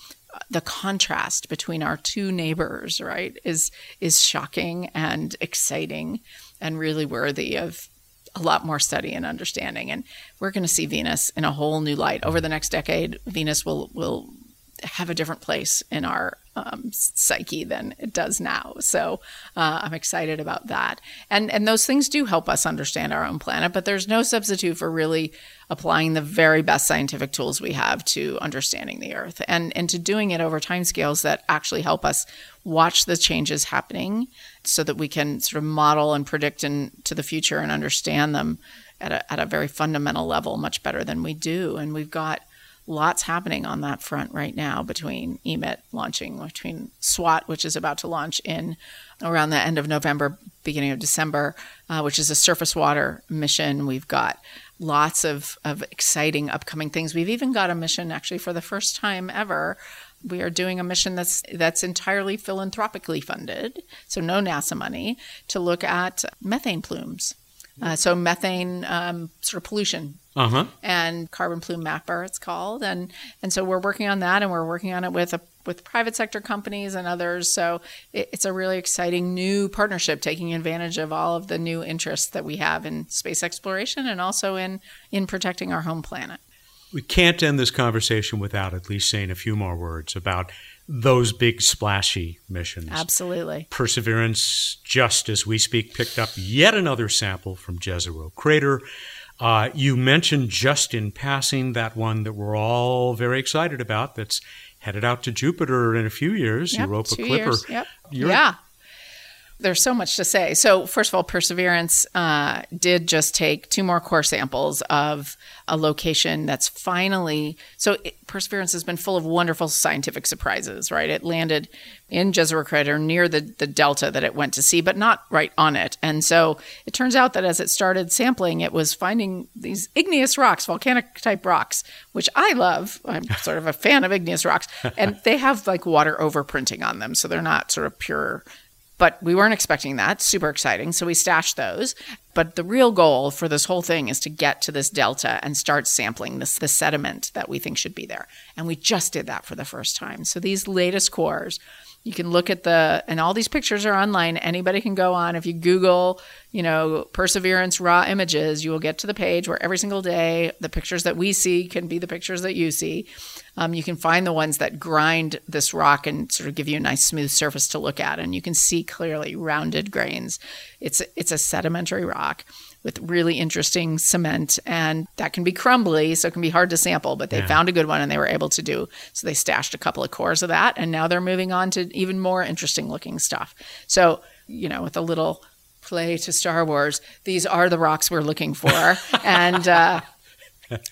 the contrast between our two neighbors, right, is is shocking and exciting, and really worthy of a lot more study and understanding. And we're going to see Venus in a whole new light over the next decade. Venus will will have a different place in our um, psyche than it does now. So uh, I'm excited about that. And and those things do help us understand our own planet, but there's no substitute for really applying the very best scientific tools we have to understanding the Earth and and to doing it over time scales that actually help us watch the changes happening, so that we can sort of model and predict into the future and understand them at a, at a very fundamental level much better than we do. And we've got lots happening on that front right now between EMIT launching, between SWOT, which is about to launch in around the end of November, beginning of December, uh, which is a surface water mission. We've got lots of, of exciting upcoming things. We've even got a mission actually for the first time ever. We are doing a mission that's that's entirely philanthropically funded, so no NASA money, to look at methane plumes. Uh, so methane um, sort of pollution uh-huh. and Carbon Plume Mapper, it's called, and and so we're working on that, and we're working on it with a with private sector companies and others. So it, it's a really exciting new partnership, taking advantage of all of the new interests that we have in space exploration and also in in protecting our home planet. We can't end this conversation without at least saying a few more words about those big splashy missions. Absolutely. Perseverance, just as we speak, picked up yet another sample from Jezero Crater. Uh, you mentioned just in passing that one that we're all very excited about that's headed out to Jupiter in a few years, yep, Europa Clipper. Years. Yep. yeah there's so much to say. So, first of all, Perseverance uh, did just take two more core samples of a location that's finally. So, it, Perseverance has been full of wonderful scientific surprises, right? It landed in Jezero Crater near the, the delta that it went to see, but not right on it. And so, it turns out that as it started sampling, it was finding these igneous rocks, volcanic type rocks, which I love. I'm sort of a fan of igneous rocks. And they have like water overprinting on them. So, they're not sort of pure but we weren't expecting that. Super exciting. So we stashed those. But the real goal for this whole thing is to get to this delta and start sampling this the sediment that we think should be there. And we just did that for the first time. So these latest cores you can look at the and all these pictures are online. Anybody can go on. If you google you know perseverance raw images you will get to the page where every single day the pictures that we see can be the pictures that you see. Um, you can find the ones that grind this rock and sort of give you a nice smooth surface to look at. And you can see clearly rounded grains. It's it's a sedimentary rock with really interesting cement and that can be crumbly so it can be hard to sample but they yeah. found a good one and they were able to do so they stashed a couple of cores of that and now they're moving on to even more interesting looking stuff so you know with a little play to star wars these are the rocks we're looking for and uh,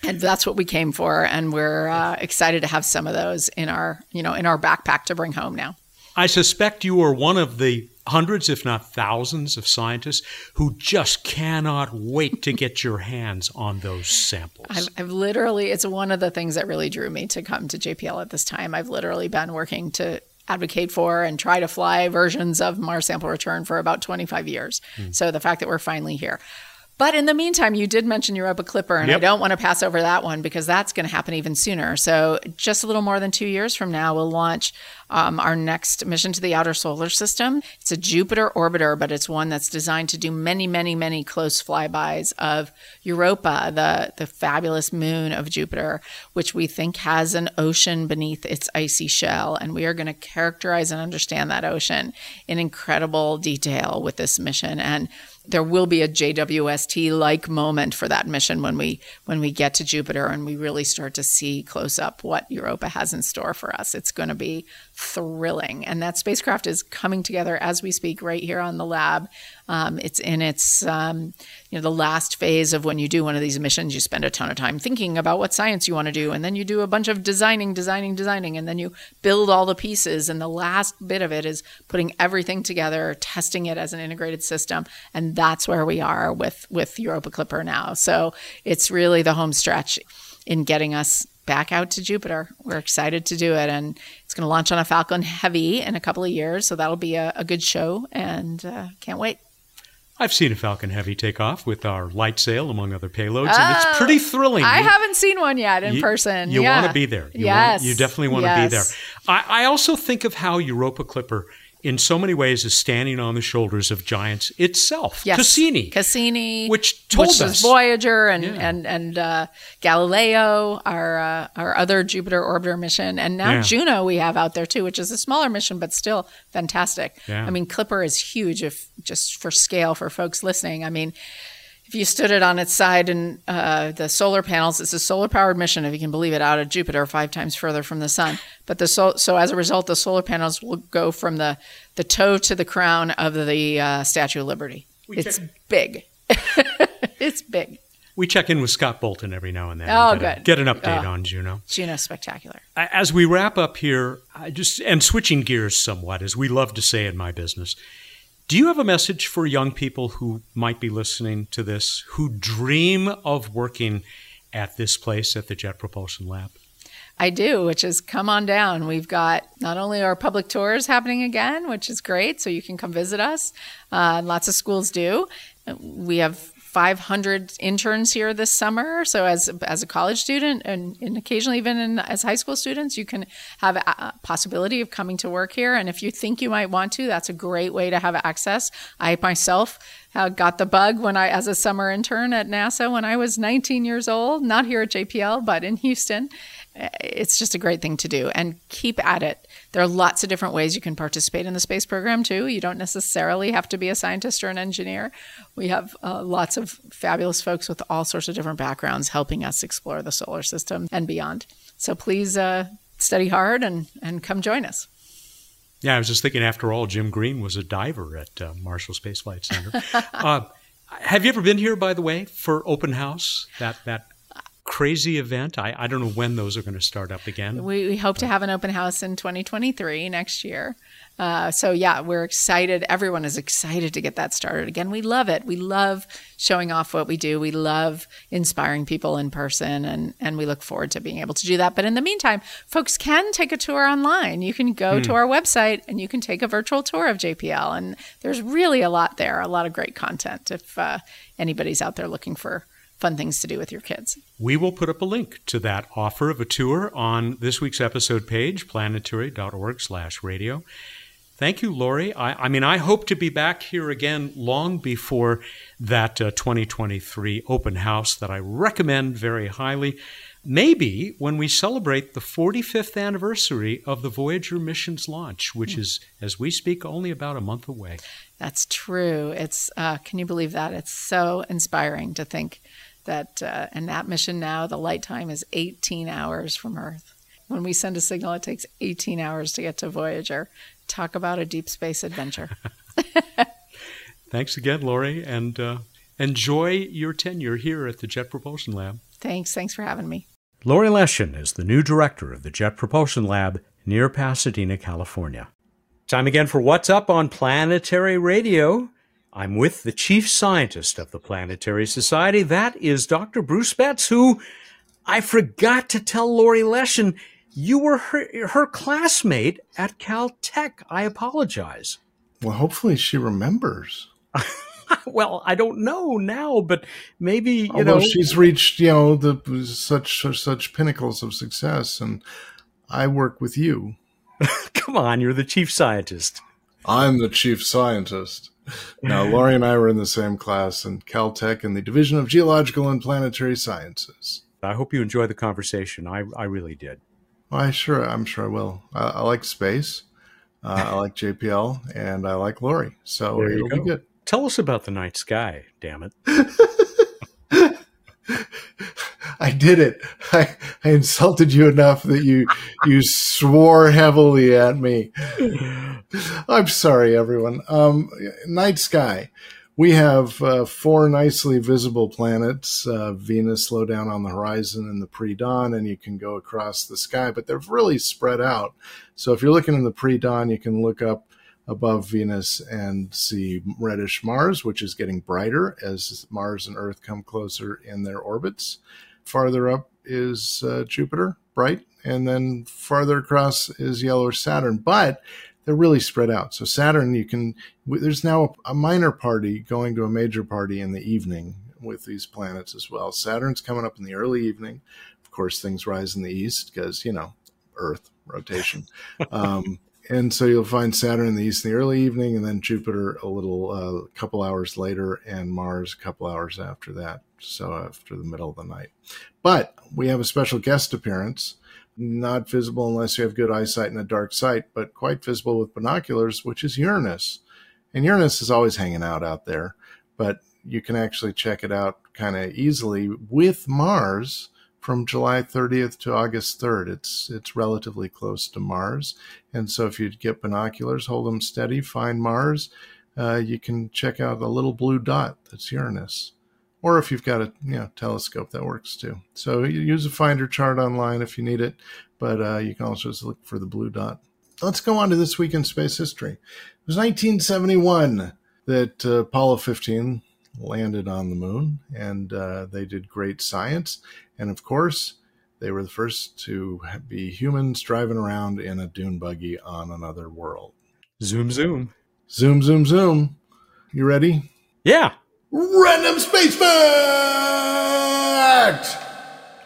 and that's what we came for and we're uh, excited to have some of those in our you know in our backpack to bring home now i suspect you are one of the hundreds, if not thousands, of scientists who just cannot wait to get your hands on those samples. I've, I've, literally, it's one of the things that really drew me to come to JPL at this time. I've literally been working to advocate for and try to fly versions of Mars sample return for about 25 years. Mm. So the fact that we're finally here. But in the meantime, you did mention Europa Clipper, and yep. I don't want to pass over that one because that's going to happen even sooner. So, just a little more than two years from now, we'll launch um, our next mission to the outer solar system. It's a Jupiter orbiter, but it's one that's designed to do many, many, many close flybys of Europa, the, the fabulous moon of Jupiter, which we think has an ocean beneath its icy shell. And we are going to characterize and understand that ocean in incredible detail with this mission. And there will be a JWST like moment for that mission when we when we get to Jupiter and we really start to see close up what Europa has in store for us. It's going to be thrilling. And that spacecraft is coming together as we speak right here on the lab. Um, it's in its, um, you know, the last phase of when you do one of these missions, you spend a ton of time thinking about what science you want to do. And then you do a bunch of designing, designing, designing. And then you build all the pieces. And the last bit of it is putting everything together, testing it as an integrated system. And that's where we are with, with Europa Clipper now. So it's really the home stretch in getting us back out to Jupiter. We're excited to do it. And it's going to launch on a Falcon Heavy in a couple of years. So that'll be a, a good show and uh, can't wait. I've seen a Falcon Heavy take off with our light sail, among other payloads, oh, and it's pretty oh, thrilling. I you, haven't seen one yet in you, person. You yeah. want to be there. You yes. Want, you definitely want yes. to be there. I, I also think of how Europa Clipper in so many ways is standing on the shoulders of giants itself. Yes. Cassini. Cassini. Which told which us. Voyager and, yeah. and, and uh, Galileo, our, uh, our other Jupiter orbiter mission. And now yeah. Juno we have out there too, which is a smaller mission, but still fantastic. Yeah. I mean, Clipper is huge if just for scale for folks listening. I mean, if you stood it on its side and uh, the solar panels, it's a solar powered mission, if you can believe it, out of Jupiter, five times further from the sun. But the so, so as a result, the solar panels will go from the, the toe to the crown of the uh, Statue of Liberty. We it's check. big. it's big. We check in with Scott Bolton every now and then. Oh, get good. A, get an update oh, on Juno. Juno's spectacular. As we wrap up here, I just and switching gears somewhat, as we love to say in my business, do you have a message for young people who might be listening to this who dream of working at this place at the Jet Propulsion Lab? I do, which is come on down. We've got not only our public tours happening again, which is great, so you can come visit us. Uh, lots of schools do. We have 500 interns here this summer. So as as a college student and, and occasionally even in, as high school students, you can have a possibility of coming to work here. And if you think you might want to, that's a great way to have access. I myself uh, got the bug when I, as a summer intern at NASA when I was 19 years old, not here at JPL, but in Houston it's just a great thing to do and keep at it. There are lots of different ways you can participate in the space program too. You don't necessarily have to be a scientist or an engineer. We have uh, lots of fabulous folks with all sorts of different backgrounds helping us explore the solar system and beyond. So please uh, study hard and, and come join us. Yeah, I was just thinking, after all, Jim Green was a diver at uh, Marshall Space Flight Center. Uh, have you ever been here, by the way, for open house? That that crazy event. I, I don't know when those are going to start up again. We, we hope to have an open house in 2023 next year. Uh, so yeah, we're excited. Everyone is excited to get that started again. We love it. We love showing off what we do. We love inspiring people in person, and and we look forward to being able to do that. But in the meantime, folks can take a tour online. You can go mm. to our website and you can take a virtual tour of JPL, and there's really a lot there. A lot of great content. If uh, anybody's out there looking for fun things to do with your kids. We will put up a link to that offer of a tour on this week's episode page, planetary.org slash radio. Thank you, Laurie. I, I, mean, I hope to be back here again long before that uh, 2023 open house that I recommend very highly. Maybe when we celebrate the 45th anniversary of the Voyager mission's launch, which mm. is, as we speak, only about a month away. That's true. It's uh, can you believe that? It's so inspiring to think that uh, and that mission now the light time is 18 hours from earth. When we send a signal it takes 18 hours to get to voyager. Talk about a deep space adventure. Thanks again laurie and uh, enjoy your tenure here at the jet propulsion lab. Thanks. Thanks for having me. Laurie leshin is the new director of the jet propulsion lab near pasadena california. Time again for What's Up on Planetary Radio. I'm with the chief scientist of the Planetary Society. That is Dr. Bruce Betts, who I forgot to tell Laurie Leshin you were her, her classmate at Caltech. I apologize. Well, hopefully she remembers. well, I don't know now, but maybe you Although know she's reached you know the such such pinnacles of success, and I work with you. Come on, you're the chief scientist. I'm the chief scientist. Now, Laurie and I were in the same class in Caltech in the Division of Geological and Planetary Sciences. I hope you enjoy the conversation. I, I really did. Well, I sure, I'm sure I will. I, I like space. Uh, I like JPL, and I like Laurie. So There you it'll be good. Tell us about the night sky, damn it. I did it. I, I insulted you enough that you you swore heavily at me. I'm sorry, everyone. Um, night sky. We have uh, four nicely visible planets. Uh, Venus low down on the horizon in the pre-dawn, and you can go across the sky, but they're really spread out. So if you're looking in the pre-dawn, you can look up above Venus and see reddish Mars, which is getting brighter as Mars and Earth come closer in their orbits. Farther up is uh, Jupiter, bright, and then farther across is yellow Saturn. But they're really spread out. So Saturn, you can. There's now a minor party going to a major party in the evening with these planets as well. Saturn's coming up in the early evening. Of course, things rise in the east because you know Earth rotation. um, and so you'll find Saturn in the east in the early evening, and then Jupiter a little uh, couple hours later, and Mars a couple hours after that. So after the middle of the night. But we have a special guest appearance, not visible unless you have good eyesight and a dark sight, but quite visible with binoculars, which is Uranus. And Uranus is always hanging out out there, but you can actually check it out kind of easily with Mars from July 30th to August 3rd. It's it's relatively close to Mars, and so if you get binoculars, hold them steady, find Mars, uh, you can check out a little blue dot that's Uranus. Or if you've got a you know, telescope, that works too. So you use a finder chart online if you need it, but uh, you can also just look for the blue dot. Let's go on to this week in space history. It was 1971 that uh, Apollo 15 landed on the moon, and uh, they did great science. And of course, they were the first to be humans driving around in a dune buggy on another world. Zoom, zoom. Zoom, zoom, zoom. You ready? Yeah. Random space fact.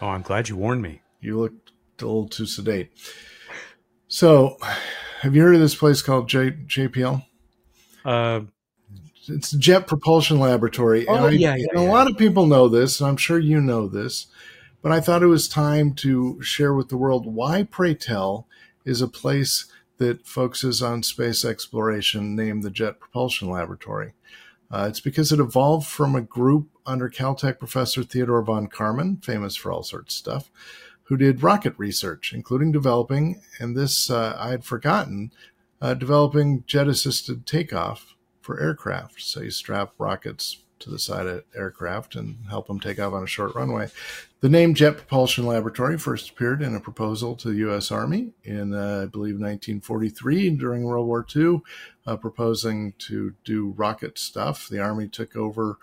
Oh, I'm glad you warned me. You looked a little too sedate. So, have you heard of this place called J- JPL? Uh, It's Jet Propulsion Laboratory. Oh, and I- yeah, yeah, and a lot of people know this, and I'm sure you know this, but I thought it was time to share with the world why, pray tell, is a place that focuses on space exploration named the Jet Propulsion Laboratory. Uh, it's because it evolved from a group under Caltech professor Theodore von Karman, famous for all sorts of stuff, who did rocket research, including developing, and this uh, I had forgotten, uh, developing jet assisted takeoff for aircraft. So you strap rockets to the side of aircraft and help them take off on a short runway. The name Jet Propulsion Laboratory first appeared in a proposal to the U.S. Army in, uh, I believe, 1943 during World War II, uh, proposing to do rocket stuff. The Army took over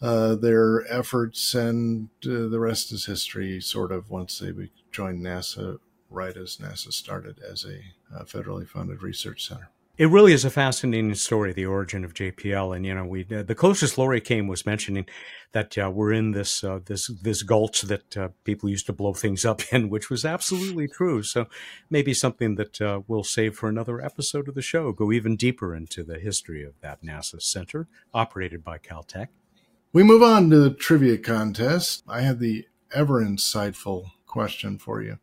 uh, their efforts, and uh, the rest is history, sort of, once they joined NASA, right as NASA started as a uh, federally funded research center. It really is a fascinating story, the origin of JPL. And you know, we uh, the closest Laurie came was mentioning that uh, we're in this uh, this this gulch that uh, people used to blow things up in, which was absolutely true. So maybe something that uh, we'll save for another episode of the show. Go even deeper into the history of that NASA center operated by Caltech. We move on to the trivia contest. I have the ever insightful question for you.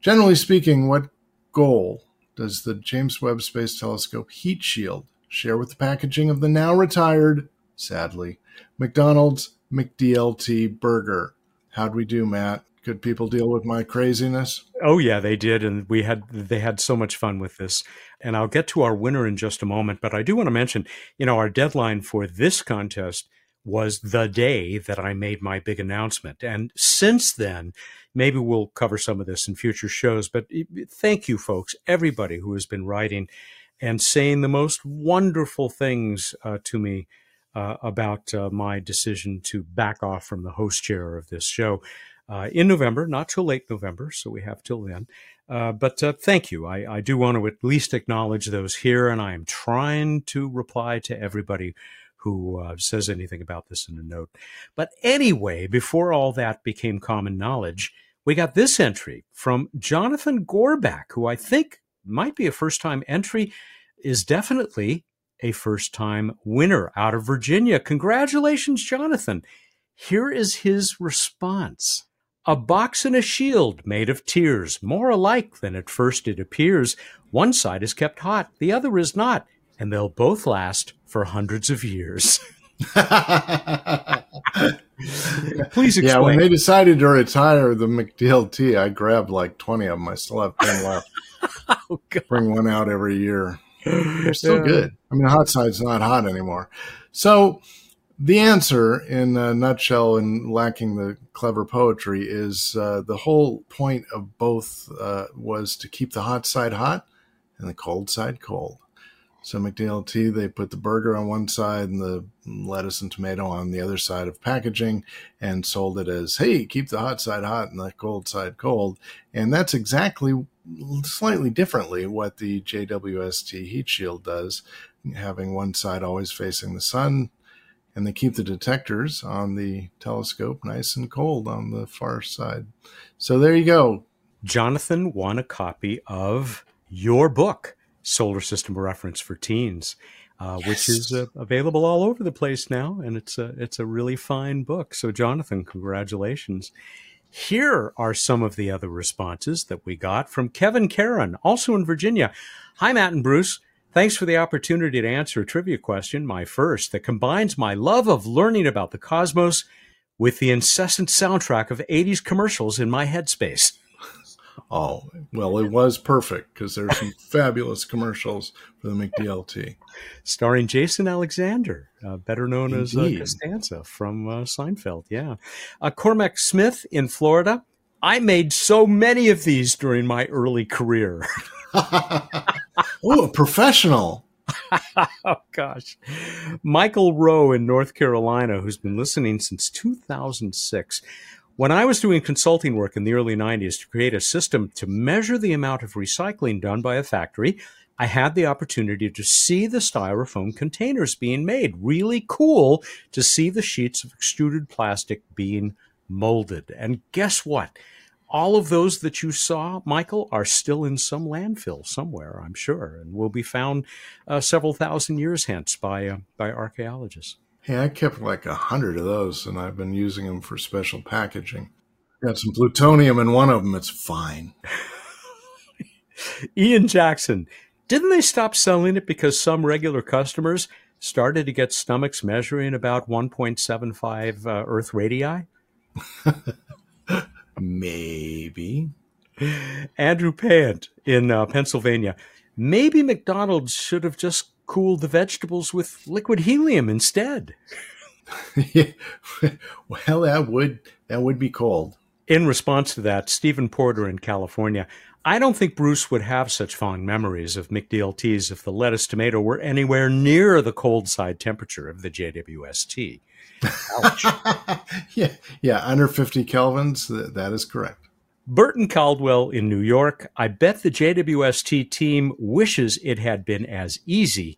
Generally speaking, what goal does the James Webb Space Telescope heat shield share with the packaging of the now retired, sadly, McDonald's McDLT burger? How'd we do, Matt? Could people deal with my craziness? Oh yeah, they did, and we had they had so much fun with this. And I'll get to our winner in just a moment, but I do want to mention, you know, our deadline for this contest was the day that I made my big announcement. And since then, maybe we'll cover some of this in future shows, but thank you folks, everybody who has been writing and saying the most wonderful things uh, to me uh, about uh, my decision to back off from the host chair of this show uh, in November, not till late November, so we have till then. Uh, but uh, thank you. I, I, do want to at least acknowledge those here, and I am trying to reply to everybody who uh, says anything about this in a note. But anyway, before all that became common knowledge, we got this entry from Jonathan Gorback, who I think might be a first time entry, is definitely a first time winner out of Virginia. Congratulations, Jonathan. Here is his response. A box and a shield made of tears, more alike than at first it appears. One side is kept hot, the other is not, and they'll both last for hundreds of years. Please explain. Yeah, when they decided to retire the McDLT, I grabbed like 20 of them. I still have 10 left. oh, Bring one out every year. They're still yeah. good. I mean, the hot side's not hot anymore. So, the answer, in a nutshell, and lacking the clever poetry, is uh, the whole point of both uh, was to keep the hot side hot and the cold side cold. So McDLT, they put the burger on one side and the lettuce and tomato on the other side of packaging and sold it as, hey, keep the hot side hot and the cold side cold. And that's exactly, slightly differently, what the JWST heat shield does, having one side always facing the sun, and they keep the detectors on the telescope nice and cold on the far side. So there you go. Jonathan won a copy of your book, Solar System Reference for Teens, uh, yes. which is uh, available all over the place now, and it's a it's a really fine book. So, Jonathan, congratulations. Here are some of the other responses that we got from Kevin Karen, also in Virginia. Hi, Matt and Bruce. Thanks for the opportunity to answer a trivia question, my first, that combines my love of learning about the cosmos with the incessant soundtrack of 80s commercials in my headspace. Oh, well, it was perfect because there's some fabulous commercials for the McDLT. Starring Jason Alexander, uh, better known Indeed. as uh, Costanza from uh, Seinfeld. Yeah. Uh, Cormac Smith in Florida. I made so many of these during my early career. oh, a professional. oh gosh. Michael Rowe in North Carolina, who's been listening since 2006. When I was doing consulting work in the early 90s to create a system to measure the amount of recycling done by a factory, I had the opportunity to see the styrofoam containers being made. Really cool to see the sheets of extruded plastic being molded. And guess what? all of those that you saw, Michael, are still in some landfill somewhere, I'm sure, and will be found uh, several thousand years hence by uh, by archaeologists. Yeah, I kept like a hundred of those, and I've been using them for special packaging. Got some plutonium in one of them. It's fine. Ian Jackson, didn't they stop selling it because some regular customers started to get stomachs measuring about 1.75 uh, Earth radii? Maybe. Andrew Pant in uh, Pennsylvania. Maybe McDonald's should have just cooled the vegetables with liquid helium instead. yeah. Well, that would that would be cold. In response to that, Stephen Porter in California. I don't think Bruce would have such fond memories of McDLTs if the lettuce tomato were anywhere near the cold side temperature of the JWST. yeah, yeah, under 50 kelvins, that is correct. Burton Caldwell in New York. I bet the JWST team wishes it had been as easy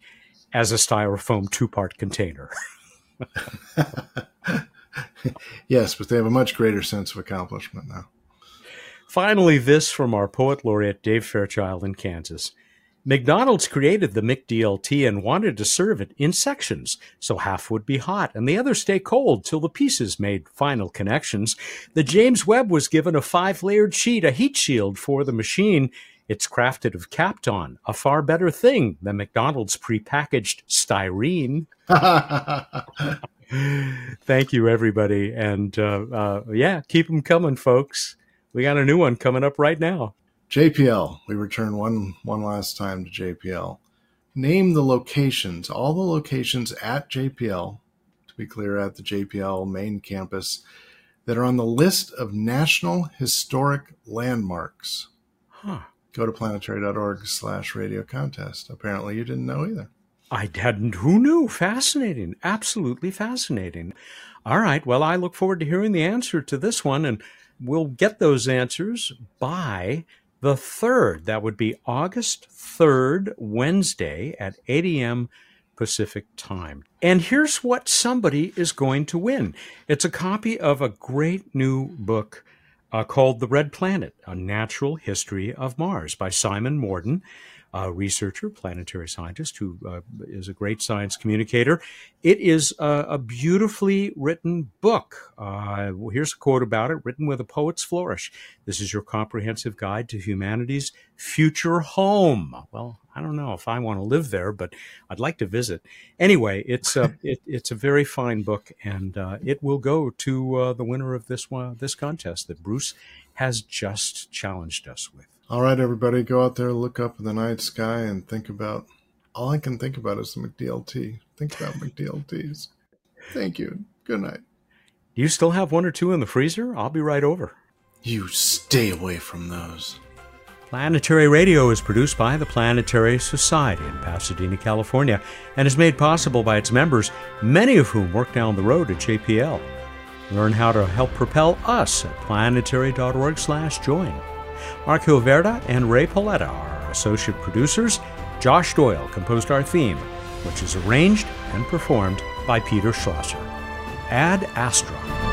as a styrofoam two part container. yes, but they have a much greater sense of accomplishment now. Finally, this from our poet laureate Dave Fairchild in Kansas. McDonald's created the McDLT and wanted to serve it in sections, so half would be hot and the other stay cold till the pieces made final connections. The James Webb was given a five layered sheet, a heat shield for the machine. It's crafted of Kapton, a far better thing than McDonald's prepackaged styrene. Thank you, everybody. And uh, uh, yeah, keep them coming, folks. We got a new one coming up right now. JPL. We return one one last time to JPL. Name the locations, all the locations at JPL, to be clear, at the JPL main campus, that are on the list of National Historic Landmarks. Huh. go to planetary.org slash radio contest. Apparently you didn't know either. I hadn't. Who knew? Fascinating. Absolutely fascinating. All right. Well, I look forward to hearing the answer to this one, and we'll get those answers by the 3rd. That would be August 3rd, Wednesday at 8 a.m. Pacific time. And here's what somebody is going to win it's a copy of a great new book uh, called The Red Planet A Natural History of Mars by Simon Morden uh, researcher, planetary scientist, who uh, is a great science communicator. It is a, a beautifully written book. Uh, here's a quote about it, written with a poet's flourish. This is your comprehensive guide to humanity's future home. Well, I don't know if I want to live there, but I'd like to visit. Anyway, it's a it, it's a very fine book, and uh, it will go to uh, the winner of this one, this contest that Bruce has just challenged us with. All right, everybody, go out there, look up in the night sky, and think about. All I can think about is the McDLT. Think about McDLTs. Thank you. Good night. You still have one or two in the freezer? I'll be right over. You stay away from those. Planetary Radio is produced by the Planetary Society in Pasadena, California, and is made possible by its members, many of whom work down the road at JPL. Learn how to help propel us at planetary.org/join. Mark Hilverda and Ray Paoletta are our associate producers. Josh Doyle composed our theme, which is arranged and performed by Peter Schlosser. Ad Astra.